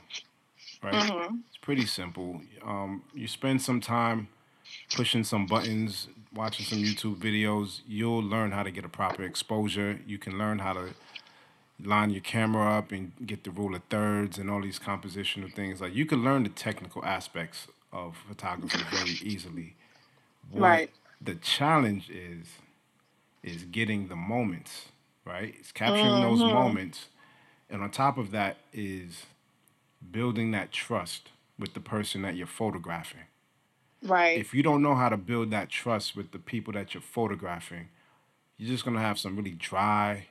right? Mm-hmm. it's pretty simple. Um, you spend some time pushing some buttons watching some YouTube videos, you'll learn how to get a proper exposure. You can learn how to line your camera up and get the rule of thirds and all these compositional things. Like you can learn the technical aspects of photography very easily. What right. The challenge is is getting the moments, right? It's capturing mm-hmm. those moments. And on top of that is building that trust with the person that you're photographing. Right. If you don't know how to build that trust with the people that you're photographing, you're just gonna have some really dry,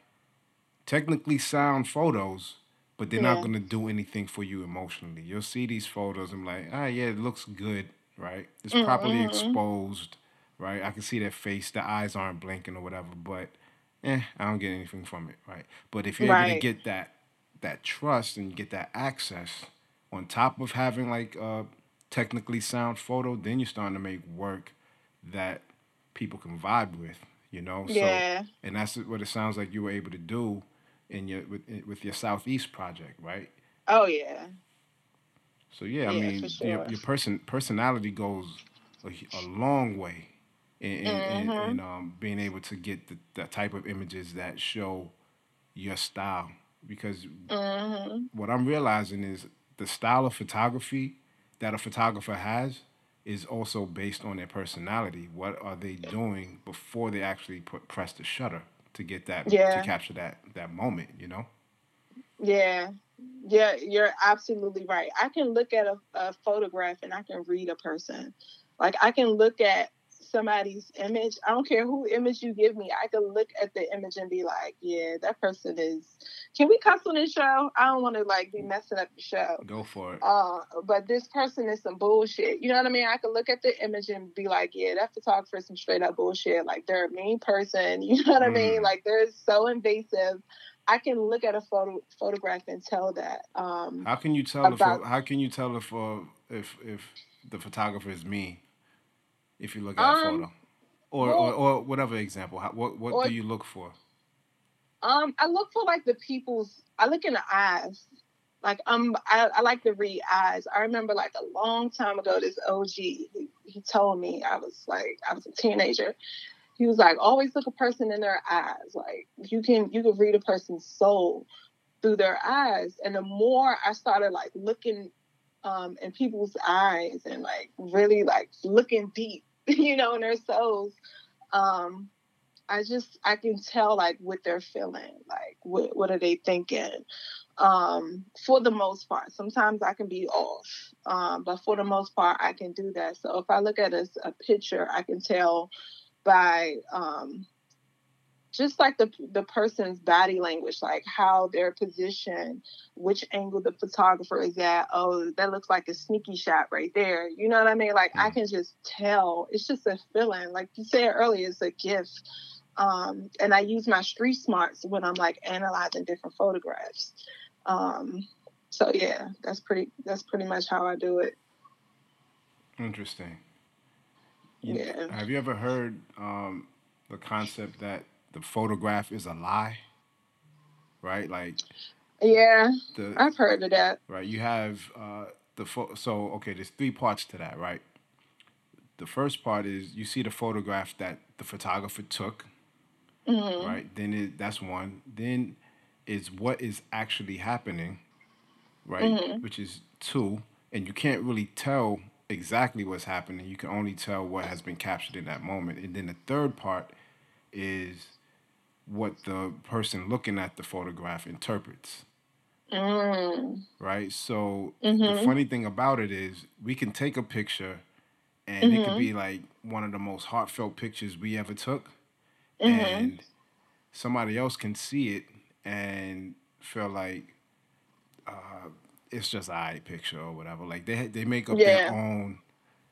technically sound photos, but they're yeah. not gonna do anything for you emotionally. You'll see these photos and like, ah, yeah, it looks good, right? It's mm-hmm. properly exposed, right? I can see their face, the eyes aren't blinking or whatever, but eh, I don't get anything from it, right? But if you're right. able to get that that trust and get that access on top of having like uh technically sound photo, then you're starting to make work that people can vibe with, you know? Yeah. So, and that's what it sounds like you were able to do in your with, with your Southeast project, right? Oh yeah. So yeah, I yeah, mean, sure. your, your person personality goes a, a long way in, in, mm-hmm. in, in um, being able to get the, the type of images that show your style. Because mm-hmm. what I'm realizing is the style of photography that a photographer has is also based on their personality. What are they doing before they actually put, press the shutter to get that yeah. to capture that that moment? You know. Yeah, yeah, you're absolutely right. I can look at a, a photograph and I can read a person. Like I can look at somebody's image, I don't care who image you give me, I can look at the image and be like, yeah, that person is. Can we cuss on this show? I don't want to like be messing up the show. Go for it. Uh, but this person is some bullshit. You know what I mean? I can look at the image and be like, yeah, that photographer is some straight up bullshit. Like they're a mean person. (laughs) You know what mm. I mean? Mm. Like they're so invasive. I can look at a photo photograph and tell that. Um, how can you tell about, if how can you tell if uh, if if the photographer is me? If you look at um, a photo, or, well, or, or whatever example, how, what what or, do you look for? Um, I look for like the people's. I look in the eyes. Like um, I, I like to read eyes. I remember like a long time ago, this OG he, he told me I was like I was a teenager, he was like, always look a person in their eyes. Like you can you can read a person's soul through their eyes. And the more I started like looking um, in people's eyes and like really like looking deep, (laughs) you know, in their souls, um, I just I can tell like what they're feeling, like what what are they thinking. Um, for the most part, sometimes I can be off, um, but for the most part, I can do that. So if I look at a, a picture, I can tell by um, just like the the person's body language, like how they're positioned, which angle the photographer is at. Oh, that looks like a sneaky shot right there. You know what I mean? Like I mm. can just tell. It's just a feeling. Like you said earlier, it's a gift. Um, and I use my street smarts when I'm like analyzing different photographs. Um, so yeah, that's pretty. That's pretty much how I do it. Interesting. You, yeah. Have you ever heard um, the concept that the photograph is a lie? Right, like. Yeah, the, I've heard of that. Right, you have uh, the pho- so okay. There's three parts to that, right? The first part is you see the photograph that the photographer took, mm-hmm. right? Then it, that's one. Then is what is actually happening, right? Mm-hmm. Which is two, and you can't really tell exactly what's happening. You can only tell what has been captured in that moment. And then the third part is what the person looking at the photograph interprets. Mm. Right? So mm-hmm. the funny thing about it is we can take a picture and mm-hmm. it could be like one of the most heartfelt pictures we ever took. Mm-hmm. And somebody else can see it and feel like uh, it's just eye picture or whatever. Like they they make up yeah. their own,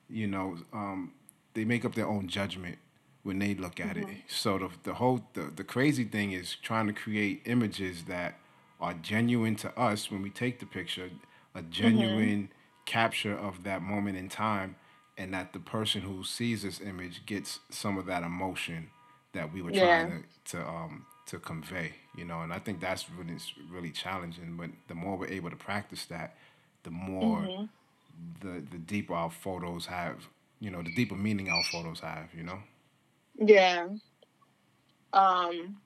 you know, um, they make up their own judgment when they look at mm-hmm. it. So the the whole the, the crazy thing is trying to create images that are genuine to us when we take the picture, a mm-hmm. genuine mm-hmm. capture of that moment in time, and that the person who sees this image gets some of that emotion that we were yeah. trying to, to um to convey, you know, and I think that's when really it's really challenging. But the more we're able to practice that, the more mm-hmm. the the deeper our photos have, you know, the deeper meaning our photos have, you know. Yeah. Um.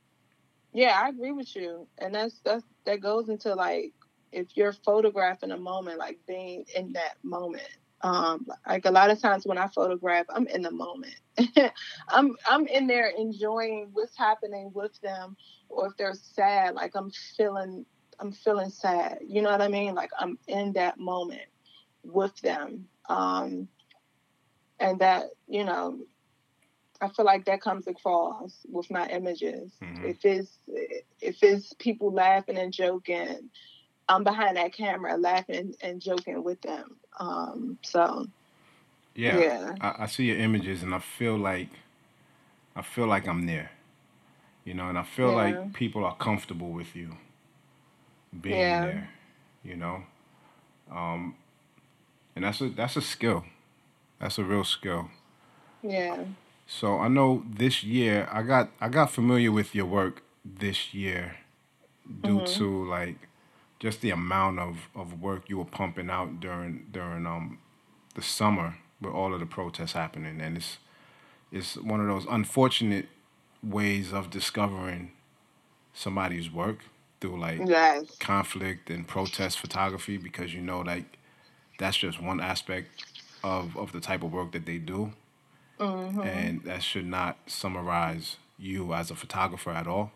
Yeah, I agree with you, and that's that's that goes into like if you're photographing a moment, like being in that moment. Um, like a lot of times when I photograph, I'm in the moment. (laughs) I'm I'm in there enjoying what's happening with them, or if they're sad, like I'm feeling I'm feeling sad. You know what I mean? Like I'm in that moment with them. Um, and that, you know, I feel like that comes across with my images. Mm-hmm. If it's if it's people laughing and joking, I'm behind that camera laughing and joking with them. Um, so yeah, yeah. I, I, see your images and I feel like I feel like I'm there. You know, and I feel yeah. like people are comfortable with you being yeah. there. You know, um, and that's a that's a skill. That's a real skill. Yeah. So I know this year I got I got familiar with your work this year due mm-hmm. to like just the amount of, of work you were pumping out during during um the summer with all of the protests happening and it's it's one of those unfortunate ways of discovering somebody's work through like yes. conflict and protest photography because you know like that's just one aspect of of the type of work that they do mm-hmm. and that should not summarize you as a photographer at all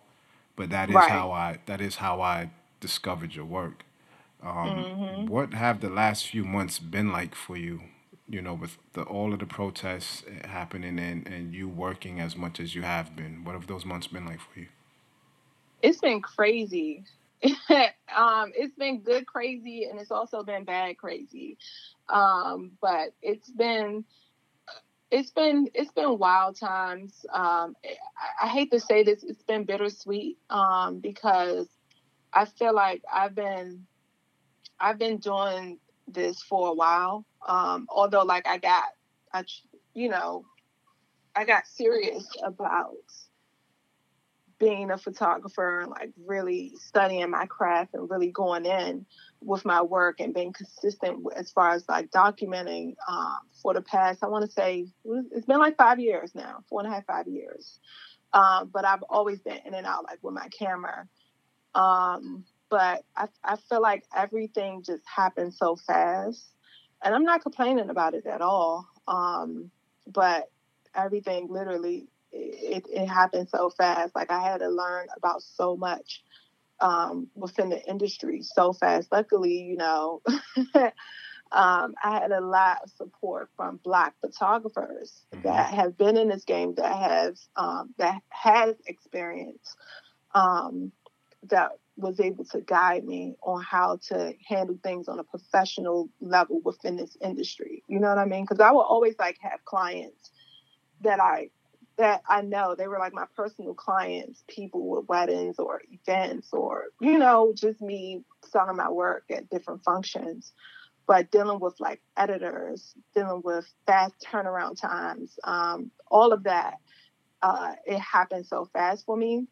but that is right. how i that is how i discovered your work. Um, mm-hmm. What have the last few months been like for you you know, with the all of the protests happening and and you working as much as you have been? What have those months been like for you? It's been crazy. (laughs) um, it's been good crazy, and it's also been bad crazy. Um, but it's been it's been it's been wild times. Um, I, I, hate to say this, it's been bittersweet um, because I feel like I've been I've been doing this for a while. Um, although, like I got, I you know, I got serious about being a photographer and like really studying my craft and really going in with my work and being consistent as far as like documenting um, for the past, I want to say it's been like five years now, four and a half, five years. Um, but I've always been in and out like with my camera. Um, but I, I feel like everything just happened so fast. And I'm not complaining about it at all. Um, but everything literally, it, it happened so fast. Like I had to learn about so much um, within the industry so fast. Luckily, you know, (laughs) um, I had a lot of support from Black photographers mm-hmm. that have been in this game, that have um, that has experience, um, that was able to guide me on how to handle things on a professional level within this industry. You know what I mean? Because I will always like have clients that I that I know they were like my personal clients, people with weddings or events or, you know, just me selling my work at different functions. But dealing with like editors, dealing with fast turnaround times, um, all of that, uh, it happened so fast for me.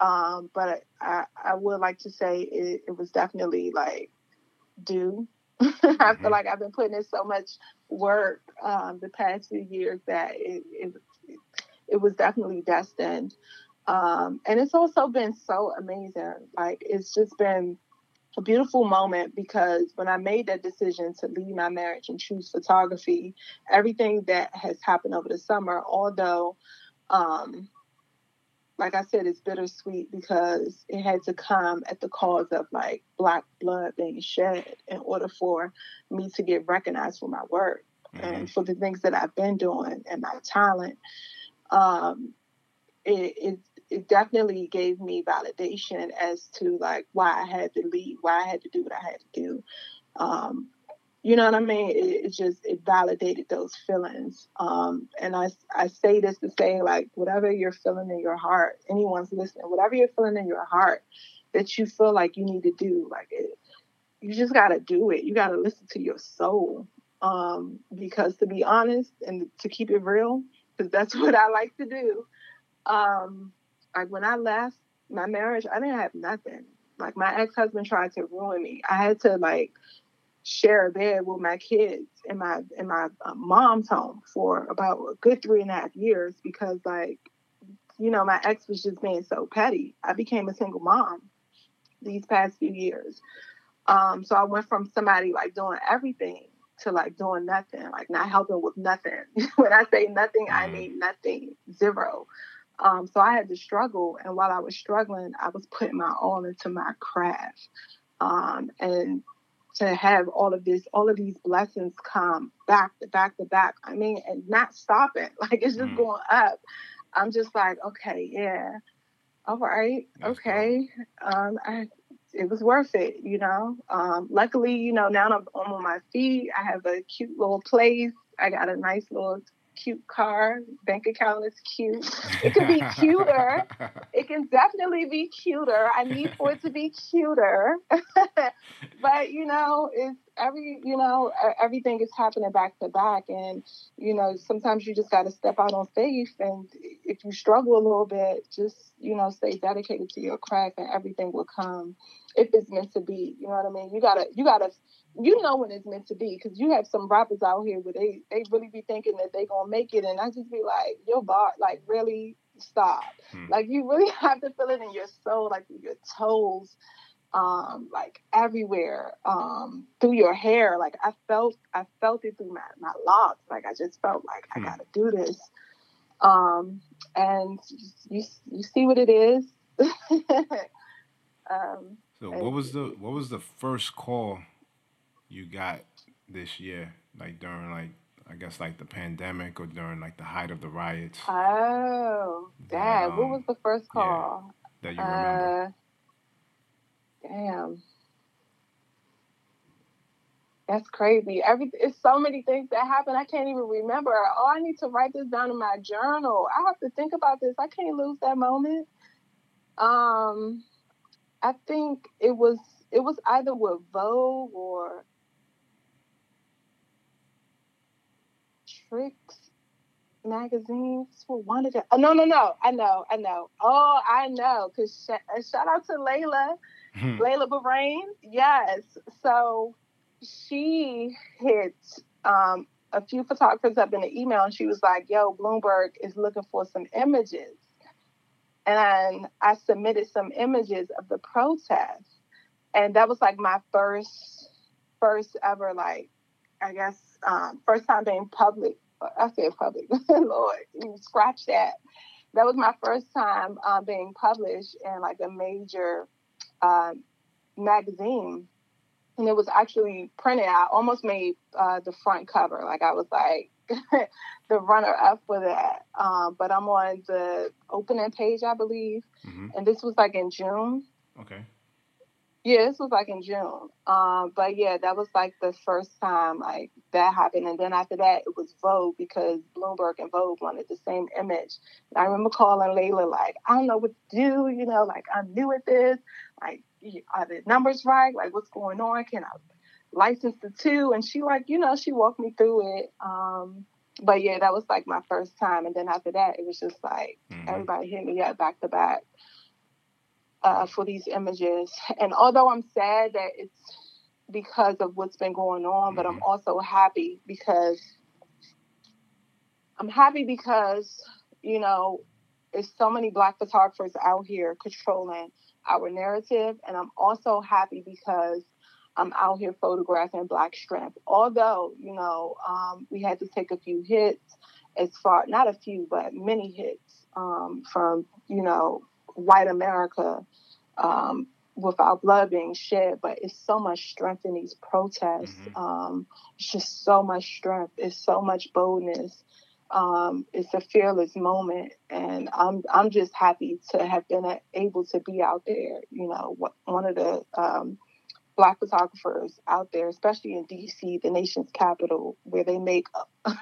Um, but I, I would like to say it, it was definitely like due. (laughs) I feel mm-hmm. like I've been putting in so much work um, the past few years that it, it, it was definitely destined. Um, and it's also been so amazing. Like it's just been a beautiful moment because when I made that decision to leave my marriage and choose photography, everything that has happened over the summer, although, um, like I said, it's bittersweet because it had to come at the cause of like black blood being shed in order for me to get recognized for my work mm-hmm. and for the things that I've been doing and my talent um, it, it, it definitely gave me validation as to like why I had to leave, why I had to do what I had to do. Um, you know what I mean? It, it, just it validated those feelings. Um, and I I say this to say like whatever you're feeling in your heart, anyone's listening, whatever you're feeling in your heart that you feel like you need to do, like it, you just got to do it. You got to listen to your soul. Um, because to be honest and to keep it real, because that's (laughs) what I like to do. Um, like when I left my marriage, I didn't have nothing. Like my ex husband tried to ruin me. I had to like share a bed with my kids in my in my uh, mom's home for about a good three and a half years because like you know my ex was just being so petty. I became a single mom these past few years. Um, so I went from somebody like doing everything to like doing nothing, like not helping with nothing. (laughs) when I say nothing, I mm-hmm. mean nothing, zero. Um, so I had to struggle, and while I was struggling, I was putting my all into my craft. Um, and to have all of this, all of these blessings come back to back to back. I mean, and not stopping, (laughs) like it's just mm. going up. I'm just like, okay, yeah, all right, That's okay. Cool. Um, I it was worth it, you know. Um, luckily, you know, now I'm, I'm on my feet. I have a cute little place. I got a nice little cute car. Bank account is cute. (laughs) It could be cuter. it can definitely be cuter. I need for it to be cuter. (laughs) but you know, it's every you know everything is happening back to back, and you know sometimes you just got to step out on faith. And if you struggle a little bit, just you know stay dedicated to your craft, and everything will come if it's meant to be. You know what I mean? You gotta you gotta you know when it's meant to be because you have some rappers out here where they they really be thinking that they gonna make it, and I just be like, your bar, like really stop. Hmm. Like you really (laughs) have to feel it in your soul, like your toes, um, like everywhere, um, through your hair. Like I felt I felt it through my my locks. Like I just felt like hmm. I gotta do this. Um, and you you see what it is. (laughs) um, so what was the what was the first call you got this year, like during like I guess like the pandemic or during like the height of the riots. Oh, dad, um, what was the first call? Yeah, that you remember. Uh, damn. That's crazy. Every it's so many things that happen. I can't even remember. Oh, I need to write this down in my journal. I have to think about this. I can't lose that moment. Um, I think it was it was either with Vogue or Tricks magazines for one of the. Oh no no no! I know I know. Oh I know because sh- uh, shout out to Layla, hmm. Layla Barrayn. Yes, so she hit um, a few photographers up in the email, and she was like, "Yo, Bloomberg is looking for some images." and I submitted some images of the protest. And that was like my first, first ever, like, I guess, um, first time being public. I said public, (laughs) Lord, you scratch that. That was my first time um, being published in like a major um, magazine. And it was actually printed. I almost made uh, the front cover. Like I was like, (laughs) the runner up for that. Um, but I'm on the opening page, I believe. Mm-hmm. And this was like in June. Okay. Yeah, this was like in June. Um, but yeah, that was like the first time like that happened. And then after that, it was Vogue because Bloomberg and Vogue wanted the same image. And I remember calling Layla like, I don't know what to do. You know, like I'm new at this. Like, are the numbers right? Like, what's going on? Can I license the two and she like you know she walked me through it um but yeah that was like my first time and then after that it was just like mm-hmm. everybody hit me up back to back uh, for these images and although i'm sad that it's because of what's been going on but i'm mm-hmm. also happy because i'm happy because you know there's so many black photographers out here controlling our narrative and i'm also happy because I'm out here photographing Black strength. Although, you know, um, we had to take a few hits as far, not a few, but many hits um, from, you know, white America um, with our blood being shed. But it's so much strength in these protests. Mm-hmm. Um, it's just so much strength. It's so much boldness. Um, it's a fearless moment, and I'm I'm just happy to have been able to be out there. You know, one of the um, black photographers out there, especially in DC, the nation's capital, where they make (laughs)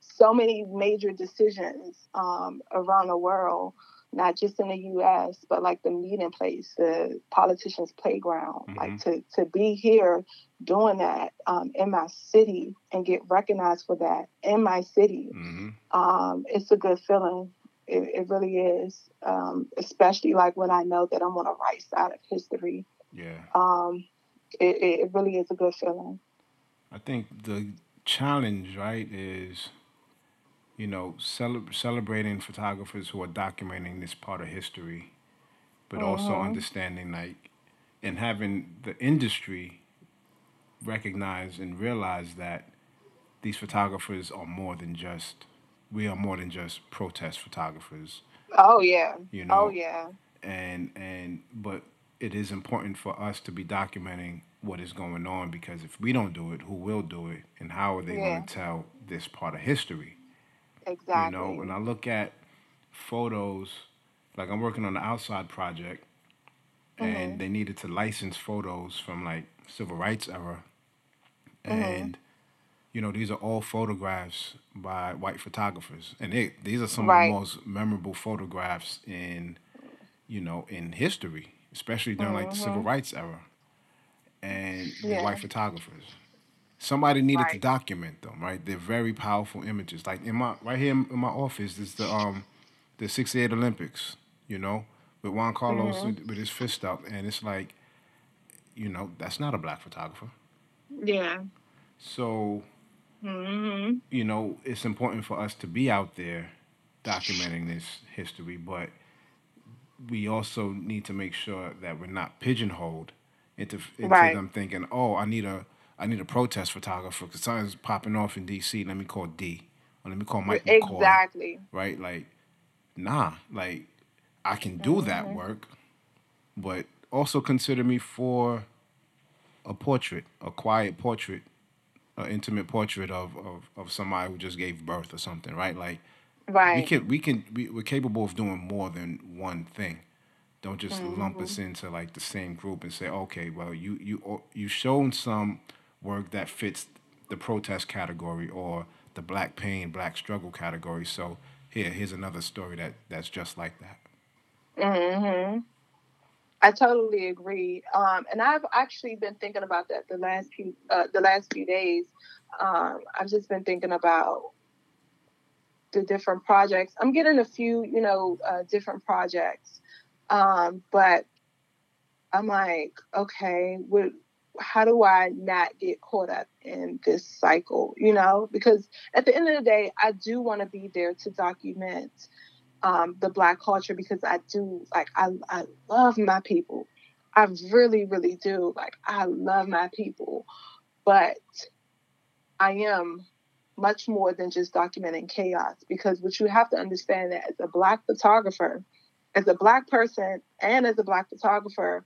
so many major decisions um, around the world, not just in the U.S., but like the meeting place, the politicians' playground. Mm-hmm. Like to to be here doing that um, in my city and get recognized for that in my city, mm-hmm. um, it's a good feeling. It, it really is, um, especially like when I know that I'm on the right side of history. Yeah. Um, it, it really is a good feeling. I think the challenge, right, is you know cele- celebrating photographers who are documenting this part of history, but mm-hmm. also understanding like and having the industry recognize and realize that these photographers are more than just we are more than just protest photographers. Oh yeah. You know. Oh yeah. And and but it is important for us to be documenting what is going on because if we don't do it, who will do it, and how are they yeah. going to tell this part of history? Exactly. You know, when I look at photos, like I'm working on the outside project, mm-hmm. and they needed to license photos from like civil rights era, mm-hmm. and you know these are all photographs by white photographers, and they, these are some right. of the most memorable photographs in you know in history especially during like the civil mm-hmm. rights era, and yeah. the white photographers. Somebody needed right. to document them, right? They're very powerful images. Like in my right here in my office is the um the '68 Olympics, you know, with John Carlos mm-hmm. with his fist up, and it's like, you know, that's not a black photographer. Yeah. So, mm-hmm. you know, it's important for us to be out there documenting this history, but we also need to make sure that we're not pigeonholed into into right. them thinking, oh, I need a I need a protest photographer because something's popping off in D.C. Let me call Dee or let me call Mike McCoy. Exactly. Right? Like, nah. Like, I can do mm-hmm. that work, but also consider me for a portrait, a quiet portrait an intimate portrait of, of of somebody who just gave birth or something, right? Like, right. We can we can we, we're capable of doing more than one thing. Don't just mm-hmm. lump us into like the same group and say, okay, well, you you you shown some work that fits the protest category or the black pain, black struggle category. So here, here's another story that that's just like that. Mm-hmm. I totally agree. Um, and I've actually been thinking about that the last few uh, the last few days. Um, I've just been thinking about the different projects. I'm getting a few, you know, uh, different projects, um, but I'm like, okay, what, how do I not get caught up in this cycle? You know, because at the end of the day, I do want to be there to document um, the Black culture because I do like I I love my people. I really, really do. Like I love my people, but I am much more than just documenting chaos because what you have to understand that as a black photographer, as a black person and as a black photographer,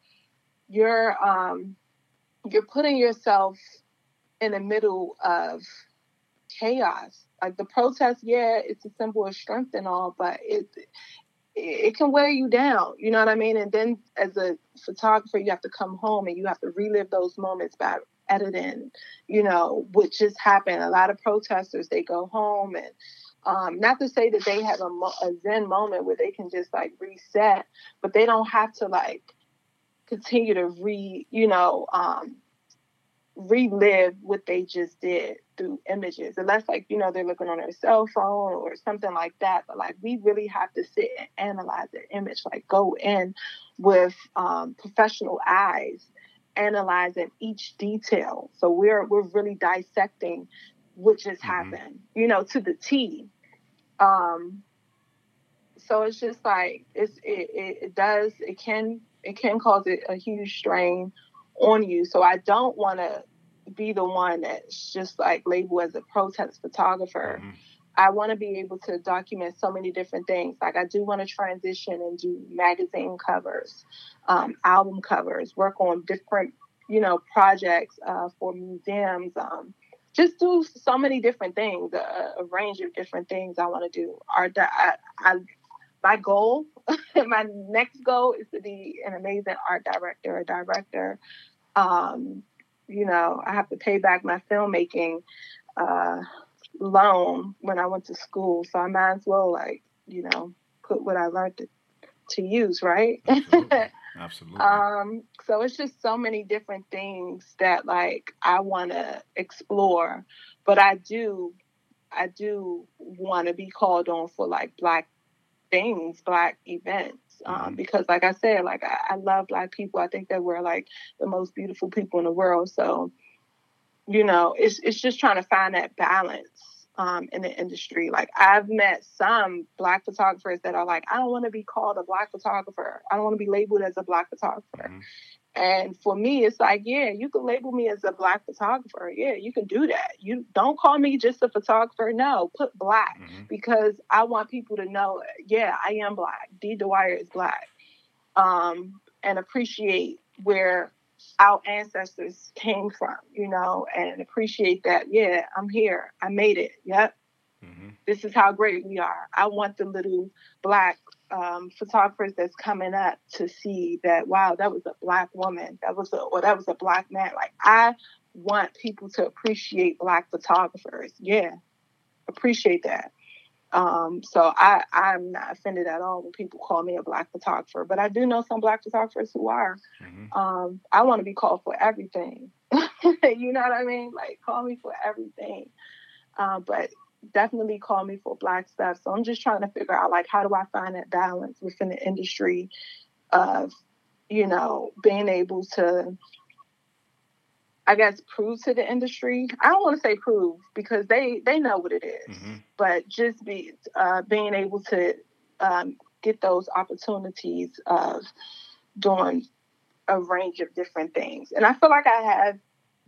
you're um, you're putting yourself in the middle of chaos. Like the protest, yeah, it's a symbol of strength and all, but it it can wear you down. You know what I mean? And then as a photographer, you have to come home and you have to relive those moments by editing. You know, which just happened. A lot of protesters they go home and. Um, not to say that they have a, a zen moment where they can just like reset, but they don't have to like continue to re, you know, um, relive what they just did through images. Unless like, you know, they're looking on their cell phone or something like that. But like we really have to sit and analyze the image, like go in with um, professional eyes, analyzing each detail. So we're we're really dissecting what just mm-hmm. happened, you know, to the T. Um so it's just like it's it, it, it does it can it can cause a, a huge strain on you. So I don't want to be the one that's just like labeled as a protest photographer. Mm-hmm. I want to be able to document so many different things. Like I do want to transition and do magazine covers, um, album covers, work on different, you know, projects uh, for museums. Um, just do so many different things, a, a range of different things I want to do. Art, I, I, my goal, (laughs) my next goal is to be an amazing art director, a director um, you know, I have to pay back my filmmaking uh, loan when I went to school. So I might as well, like, you know, put what I learned to, to use, right? Absolutely. (laughs) Absolutely. um, so it's just so many different things that, like, I want to explore. But I do, I do want to be called on for, like, Black things, Black events um, mm-hmm. because like I said, like I, I love black people. I think that we're like the most beautiful people in the world. So, you know, it's it's just trying to find that balance um, in the industry. Like I've met some black photographers that are like, I don't want to be called a black photographer. I don't want to be labeled as a black photographer. Mm-hmm. And for me, it's like, yeah, you can label me as a black photographer. Yeah, you can do that. You don't call me just a photographer. No, put black mm-hmm. because I want people to know, yeah, I am black. Dee Dwyer is black. Um, and appreciate where our ancestors came from, you know, and appreciate that, yeah, I'm here. I made it. Yep. Mm-hmm. This is how great we are. I want the little black um, photographers that's coming up to see that wow that was a black woman that was a or that was a black man like i want people to appreciate black photographers yeah appreciate that um, so I, I'm not offended at all when people call me a black photographer, but I do know some black photographers who are. Mm-hmm. Um, I want to be called for everything. (laughs) you know what I mean? Like call me for everything. Uh, but definitely call me for black stuff. So I'm just trying to figure out like how do I find that balance within the industry of, you know, being able to I guess prove to the industry. I don't want to say prove because they they know what it is, mm-hmm. but just be uh, being able to um, get those opportunities of doing a range of different things. And I feel like I have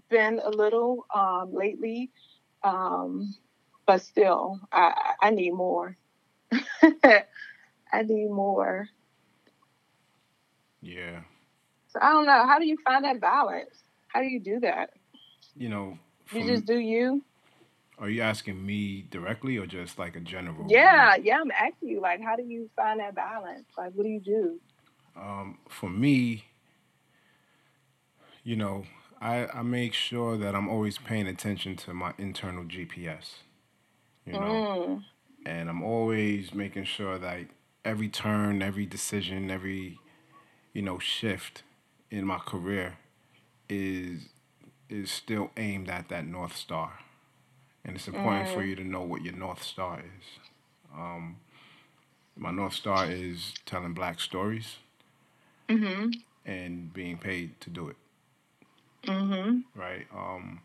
been a little um, lately. Um, but still, I, I need more. (laughs) I need more. Yeah. So I don't know. How do you find that balance? How do you do that? You know, You just do you. Are you asking me directly or just like a general? Yeah, yeah. I'm asking you, like, how do you find that balance? Like, what do you do? Um, for me, you know, I, I make sure that I'm always paying attention to my internal GPS. You know, mm. and I'm always making sure that every turn, every decision, every you know shift in my career is is still aimed at that north star, and it's important mm. for you to know what your north star is. Um, my north star is telling black stories mm-hmm. and being paid to do it. Mm-hmm. Right. Um,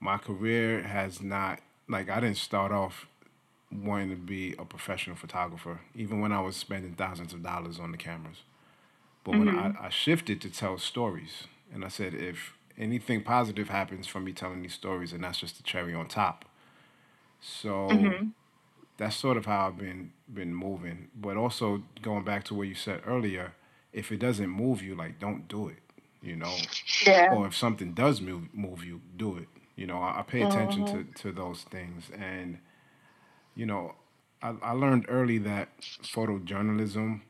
my career has not like I didn't start off wanting to be a professional photographer, even when I was spending thousands of dollars on the cameras. But mm-hmm. when I, I shifted to tell stories, and I said, if anything positive happens from me telling these stories, and that's just the cherry on top. So mm-hmm. that's sort of how I've been been moving. But also going back to what you said earlier, if it doesn't move you, like don't do it. You know, yeah. or if something does move move you, do it. You know, I, I pay attention mm-hmm. to to those things, and you know, I, I learned early that photojournalism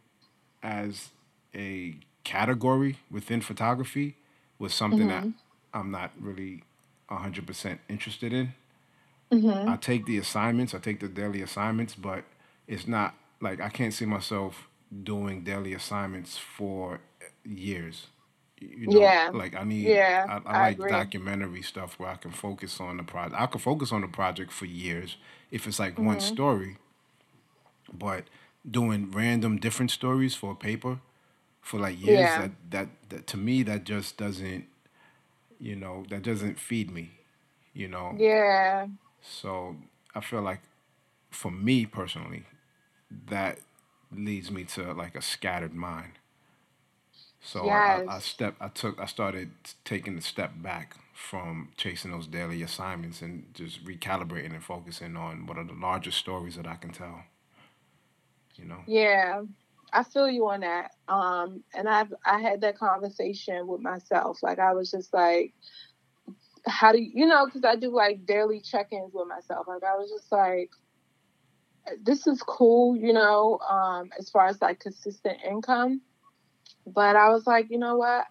as a category within photography was something mm-hmm. that I'm not really 100% interested in. Mm-hmm. I take the assignments, I take the daily assignments, but it's not like I can't see myself doing daily assignments for years. You know, yeah. like I need, yeah, I, I, I like agree. documentary stuff where I can focus on the project. I can focus on the project for years if it's like mm-hmm. one story, but doing random different stories for a paper for like years yeah. that, that that to me that just doesn't you know that doesn't feed me you know yeah so i feel like for me personally that leads me to like a scattered mind so yes. I, I step i took i started taking a step back from chasing those daily assignments and just recalibrating and focusing on what are the larger stories that i can tell you know yeah I feel you on that. Um, and I've I had that conversation with myself. Like I was just like, how do you, you know? Because I do like daily check-ins with myself. Like I was just like, this is cool, you know, um, as far as like consistent income. But I was like, you know what?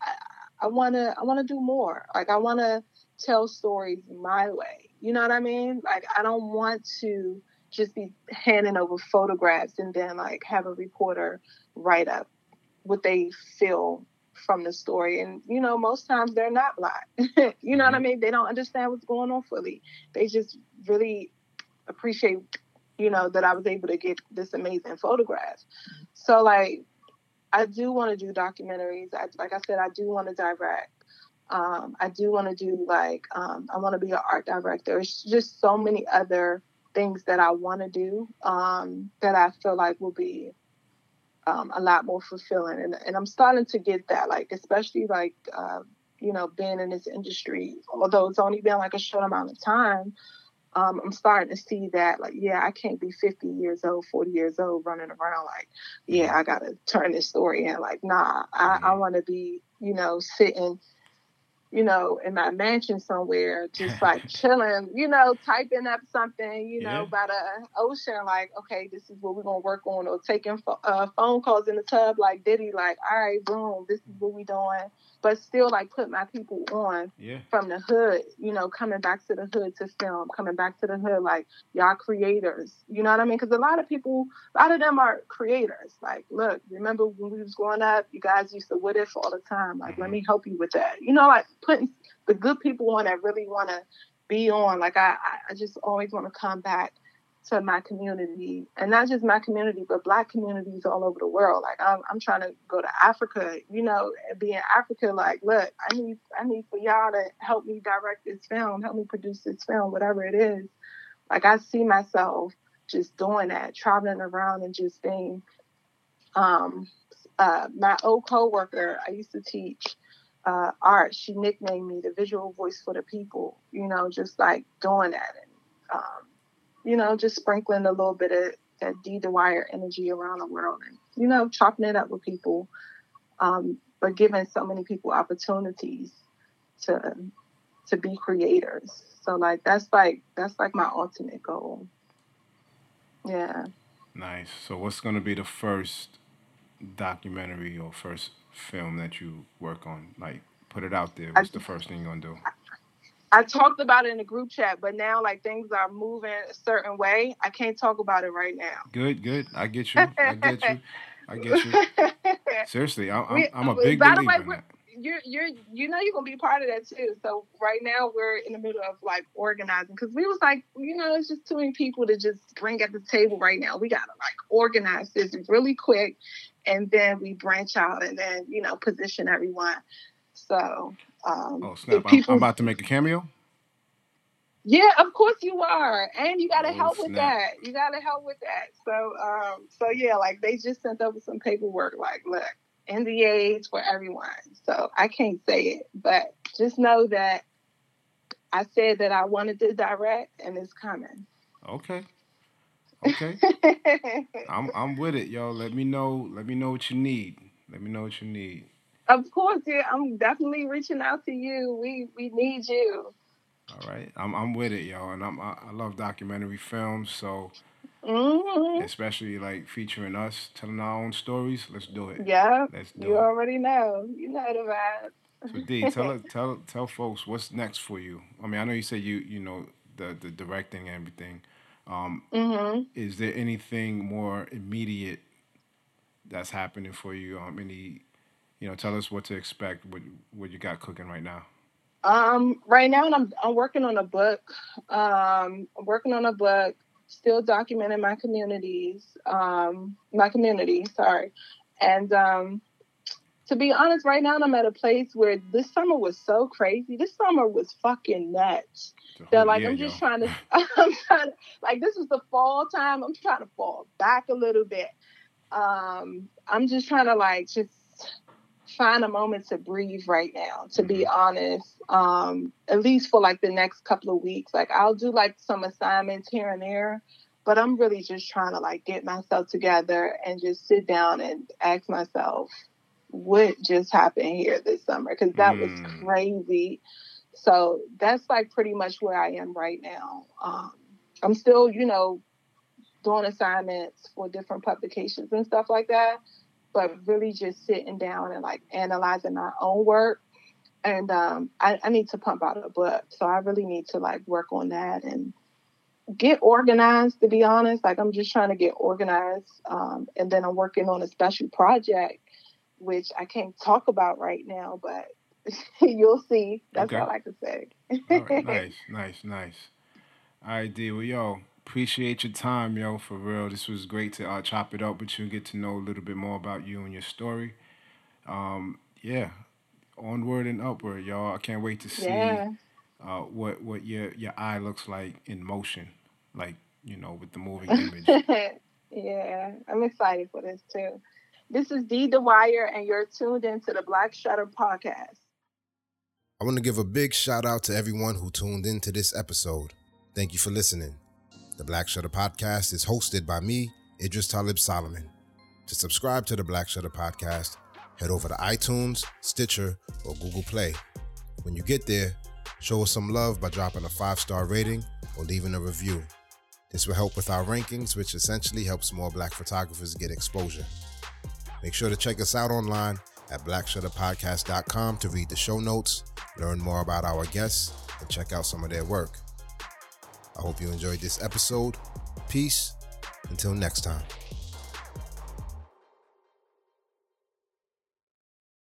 I want to I want to do more. Like I want to tell stories my way. You know what I mean? Like I don't want to just be handing over photographs and then like have a reporter write up what they feel from the story. And you know, most times they're not black. (laughs) you know what I mm-hmm. mean? They don't understand what's going on fully. They just really appreciate, you know, that I was able to get this amazing photograph. So like I do want to do documentaries. I, like I said, I do want to direct. Um, I do want to do like um, I want to be an art director. It's just so many other things that I want to do um, that I feel like will be um, a lot more fulfilling. And, and I'm starting to get that, like, especially like, uh, you know, being in this industry, although it's only been like a short amount of time, um, I'm starting to see that, like, yeah, I can't be 50 years old, 40 years old running around like, yeah, I got to turn this story in. Like, nah, I, I mm-hmm. want to be, you know, sitting you know, in my mansion somewhere, just like (laughs) chilling, you know, typing up something, you know, yeah. by the ocean, like, okay, this is what we're gonna work on, or taking uh, phone calls in the tub, like Diddy, like, all right, boom, this is what we doing but still like put my people on yeah. from the hood, you know, coming back to the hood to film, coming back to the hood, like y'all creators, you know what I mean? Because a lot of people, a lot of them are creators. Like, look, remember when we was growing up, you guys used to what if all the time. Like, mm-hmm. let me help you with that. You know, like putting the good people on that really want to be on. Like, I, I just always want to come back to my community and not just my community but black communities all over the world. Like i'm, I'm trying to go to africa you know be in africa like look i need i need for y'all to help me direct this film help me produce this film whatever it is. Like i see myself just doing that traveling around and just being um uh, my old co-worker i used to teach uh, art. She nicknamed me the visual voice for the people you know just like doing that and um, you know, just sprinkling a little bit of that Dee Dwyer energy around the world and, you know, chopping it up with people. Um, but giving so many people opportunities to to be creators. So like that's like that's like my ultimate goal. Yeah. Nice. So what's gonna be the first documentary or first film that you work on? Like put it out there. What's I, the first thing you're gonna do? I talked about it in the group chat, but now like things are moving a certain way. I can't talk about it right now. Good, good. I get you. I get you. I get you. (laughs) Seriously, I, am I'm a uh, big believer way, in that. You're, you're, you know, you're gonna be part of that too. So right now we're in the middle of like organizing because we was like, you know, it's just too many people to just bring at the table right now. We gotta like organize this really quick, and then we branch out and then you know position everyone. So um, oh snap! People, I'm, about to make a cameo. Yeah, of course you are, and you got to oh, help snap. with that. You got to help with that. So, um, so yeah, like they just sent over some paperwork. Like, look, NDAs for everyone. So I can't say it, but just know that I said that I wanted to direct, and it's coming. Okay. Okay. (laughs) I'm I'm with it, y'all. Let me know. Let me know what you need. Let me know what you need. Of course, yeah. I'm definitely reaching out to you. We we need you. All right, I'm I'm with it, y'all, and I'm I, I love documentary films, so mm-hmm. especially like featuring us telling our own stories. Let's do it. Yeah, let's do you it. already know. You know the vibe. So Dee, tell (laughs) tell tell folks what's next for you. I mean, I know you said you you know the the directing and everything. Um, mm-hmm. Is there anything more immediate that's happening for you? Um, any you know, tell us what to expect. What what you got cooking right now? Um, right now, I'm I'm working on a book. Um, I'm working on a book. Still documenting my communities. Um, my community. Sorry, and um, to be honest, right now I'm at a place where this summer was so crazy. This summer was fucking nuts. That like I'm just yo. trying to, (laughs) (laughs) I'm trying to, like this is the fall time. I'm trying to fall back a little bit. Um, I'm just trying to like just find a moment to breathe right now, to be mm-hmm. honest. Um, at least for like the next couple of weeks. Like I'll do like some assignments here and there, but I'm really just trying to like get myself together and just sit down and ask myself what just happened here this summer because that mm. was crazy. So that's like pretty much where I am right now. Um, I'm still, you know, doing assignments for different publications and stuff like that but really just sitting down and like analyzing my own work. And um, I, I need to pump out a book. So I really need to like work on that and get organized, to be honest. Like I'm just trying to get organized. Um, and then I'm working on a special project, which I can't talk about right now, but (laughs) you'll see. That's okay. all I can say. right. (laughs) Nice, nice, nice. All right, Dee. Well, yo, appreciate your time, yo, for real. This was great to uh, chop it up with you and get to know a little bit more about you and your story. Um, yeah, onward and upward, y'all. I can't wait to see yeah. uh, what what your your eye looks like in motion, like you know, with the moving (laughs) image. yeah, I'm excited for this too. This is Dee Dwyer, and you're tuned into the Black Shutter podcast. I want to give a big shout out to everyone who tuned into this episode. Thank you for listening. The Black Shutter Podcast is hosted by me, Idris Talib Solomon. To subscribe to the Black Shutter Podcast, head over to iTunes, Stitcher, or Google Play. When you get there, show us some love by dropping a five star rating or leaving a review. This will help with our rankings, which essentially helps more black photographers get exposure. Make sure to check us out online at blackshutterpodcast.com to read the show notes, learn more about our guests, and check out some of their work. I hope you enjoyed this episode. Peace. Until next time.